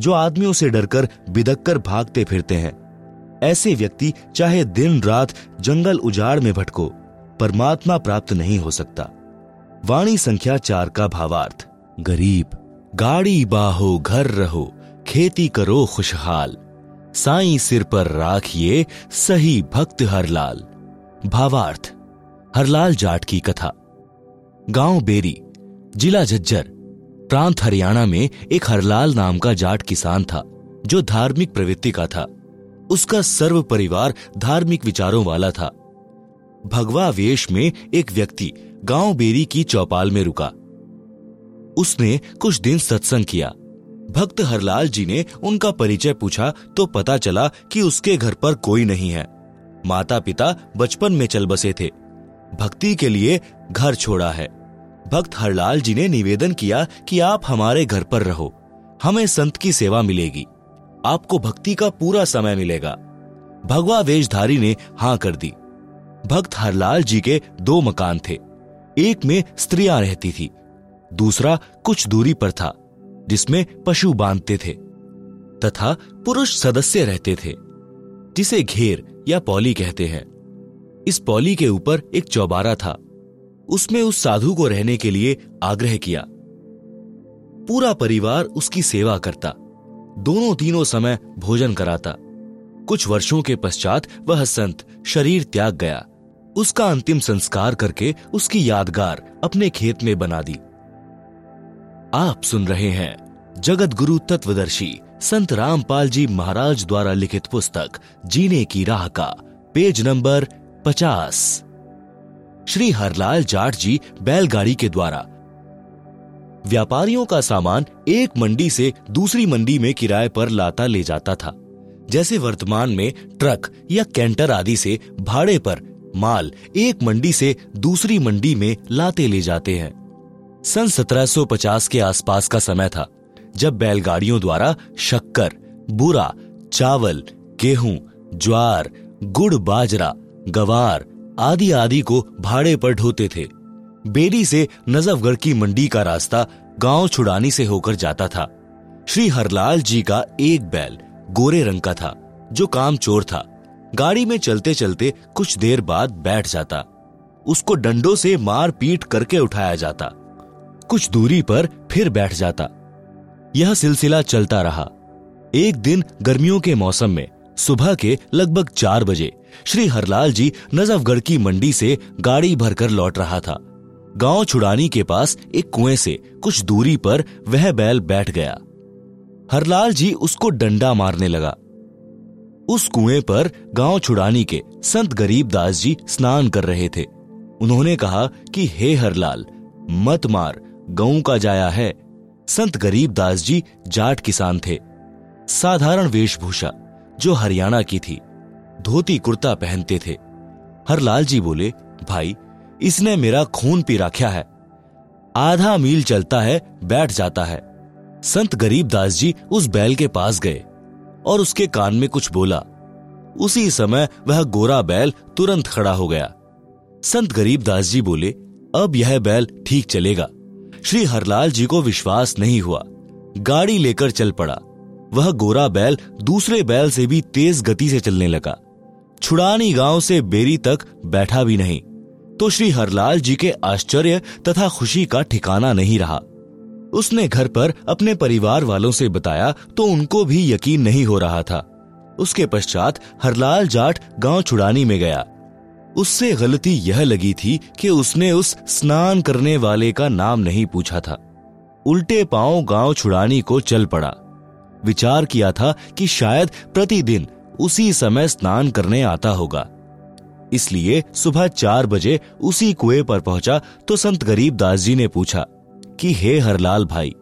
जो आदमियों से डरकर बिदक कर भागते फिरते हैं। ऐसे व्यक्ति चाहे दिन रात जंगल उजाड़ में भटको, परमात्मा प्राप्त नहीं हो सकता। वाणी संख्या चार का भावार्थ, गरीब, गाड़ी बाहो, घर रहो, खेती करो, खुशहाल, साई सिर पर राखिए, सही भक्त हरलाल भावार्थ, हरलाल जाट की कथा। गाँव बेरी, जिला झज्जर, प्रांत हरियाणा में एक हरलाल नाम का जाट किसान था, जो धार्मिक प्रवृत्ति का था। उसका सर्व परिवार धार्मिक विचारों वाला था। भगवा वेश में एक व्यक्ति गाँव बेरी की चौपाल में रुका। उसने कुछ दिन सत्संग किया। भक्त हरलाल जी ने उनका परिचय पूछा तो पता चला कि उसके घर पर कोई नहीं है। माता पिता बचपन में चल बसे थे। भक्ति के लिए घर छोड़ा है। भक्त हरलाल जी ने निवेदन किया कि आप हमारे घर पर रहो। हमें संत की सेवा मिलेगी। आपको भक्ति का पूरा समय मिलेगा। भगवा वेशधारी ने हाँ कर दी। भक्त हरलाल जी के दो मकान थे। एक में स्त्रियाँ रहती थी। दूसरा कुछ दूरी पर था, जिसमें पशु बांधते थे, तथा पुरुष सदस्य रहते थे, जिसे घेर या पौली कहते हैं। इस पौली के ऊपर एक चौबारा था। उसमें उस साधु को रहने के लिए आग्रह किया। पूरा परिवार उसकी सेवा करता। दोनों तीनों समय भोजन कराता। कुछ वर्षों के पश्चात वह संत शरीर त्याग गया। उसका अंतिम संस्कार करके उसकी यादगार अपने खेत में बना दी। आप सुन रहे हैं जगत गुरु तत्वदर्शी संत रामपाल जी महाराज द्वारा लिखित पुस्तक, जीने की राह का, पेज नंबर पचास। श्री हरलाल जाट जी बैलगाड़ी के द्वारा। व्यापारियों का सामान एक मंडी से दूसरी मंडी में किराए पर लाता ले जाता था। जैसे वर्तमान में ट्रक या कैंटर आदि से भाड़े पर माल एक मंडी से दूसरी मंडी में लाते ले जाते हैं। सन 1750 के आसपास का समय था, जब बैलगाड़ियों द्वारा शक्कर, बुरा, चावल, गेहूँ, ज्वार, गुड़, बाजरा, गवार आदि आदि को भाड़े पर ढोते थे। बेरी से नजफगढ़ की मंडी का रास्ता गाँव छुड़ानी से होकर जाता था। श्री हरलाल जी का एक बैल गोरे रंग का था, जो काम चोर था। गाड़ी में चलते चलते कुछ देर बाद बैठ जाता। उसको डंडों से मार पीट करके उठाया जाता। कुछ दूरी पर फिर बैठ जाता। यह सिलसिला चलता रहा। एक दिन गर्मियों के मौसम में सुबह के लगभग चार बजे श्री हरलाल जी नजफगढ़ की मंडी से गाड़ी भरकर लौट रहा था। गाँव छुड़ानी के पास एक कुएँ से कुछ दूरी पर वह बैल बैठ गया। हरलाल जी उसको डंडा मारने लगा। उस कुएँ पर गाँव छुड़ानी के संत गरीब दास जी स्नान कर रहे थे। उन्होंने कहा कि, हे हरलाल, मत मार, गऊ का जाया है। संत गरीब दास जी जाट किसान थे। साधारण वेशभूषा जो हरियाणा की थी। धोती कुर्ता पहनते थे। हरलाल जी बोले, भाई, इसने मेरा खून पी रखा है। आधा मील चलता है, बैठ जाता है। संत गरीब दास जी उस बैल के पास गए और उसके कान में कुछ बोला। उसी समय वह गोरा बैल तुरंत खड़ा हो गया। संत गरीब दास जी बोले, अब यह बैल ठीक चलेगा। श्री हरलाल जी को विश्वास नहीं हुआ। गाड़ी लेकर चल पड़ा। वह गोरा बैल दूसरे बैल से भी तेज गति से चलने लगा। छुड़ानी गाँव से बेरी तक बैठा भी नहीं। तो श्री हरलाल जी के आश्चर्य तथा खुशी का ठिकाना नहीं रहा। उसने घर पर अपने परिवार वालों से बताया तो उनको भी यकीन नहीं हो रहा था। उसके पश्चात हरलाल जाट गाँव छुड़ानी में गया। उससे गलती यह लगी थी कि उसने उस स्नान करने वाले का नाम नहीं पूछा था। उल्टे पाँव गाँव छुड़ानी को चल पड़ा। विचार किया था कि शायद प्रतिदिन उसी समय स्नान करने आता होगा। इसलिए सुबह चार बजे उसी कुएँ पर पहुँचा तो संत गरीब दास जी ने पूछा कि, हे हरलाल भाई,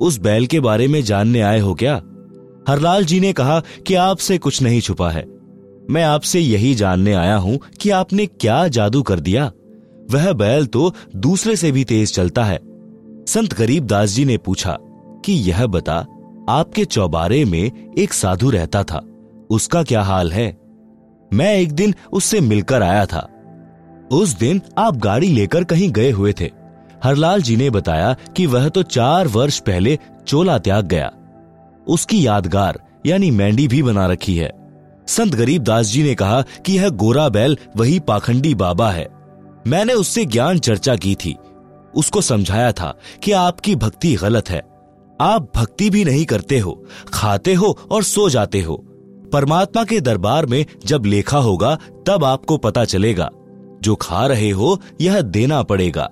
उस बैल के बारे में जानने आए हो क्या? हरलाल जी ने कहा कि, आपसे कुछ नहीं छुपा है। मैं आपसे यही जानने आया हूँ कि आपने क्या जादू कर दिया। वह बैल तो दूसरे से भी तेज चलता है। संत गरीब दास जी ने पूछा कि, यह बता, आपके चौबारे में एक साधु रहता था। उसका क्या हाल है? मैं एक दिन उससे मिलकर आया था। उस दिन आप गाड़ी लेकर कहीं गए हुए थे। हरलाल जी ने बताया कि वह तो चार वर्ष पहले चोला त्याग गया। उसकी यादगार, यानी मैंडी भी बना रखी है। संत गरीब दास जी ने कहा कि यह गोरा बैल वही पाखंडी बाबा है। मैंने उससे ज्ञान चर्चा की थी। उसको समझाया था कि आपकी भक्ति गलत है। आप भक्ति भी नहीं करते हो, खाते हो और सो जाते हो। परमात्मा के दरबार में जब लेखा होगा, तब आपको पता चलेगा। जो खा रहे हो, यह देना पड़ेगा।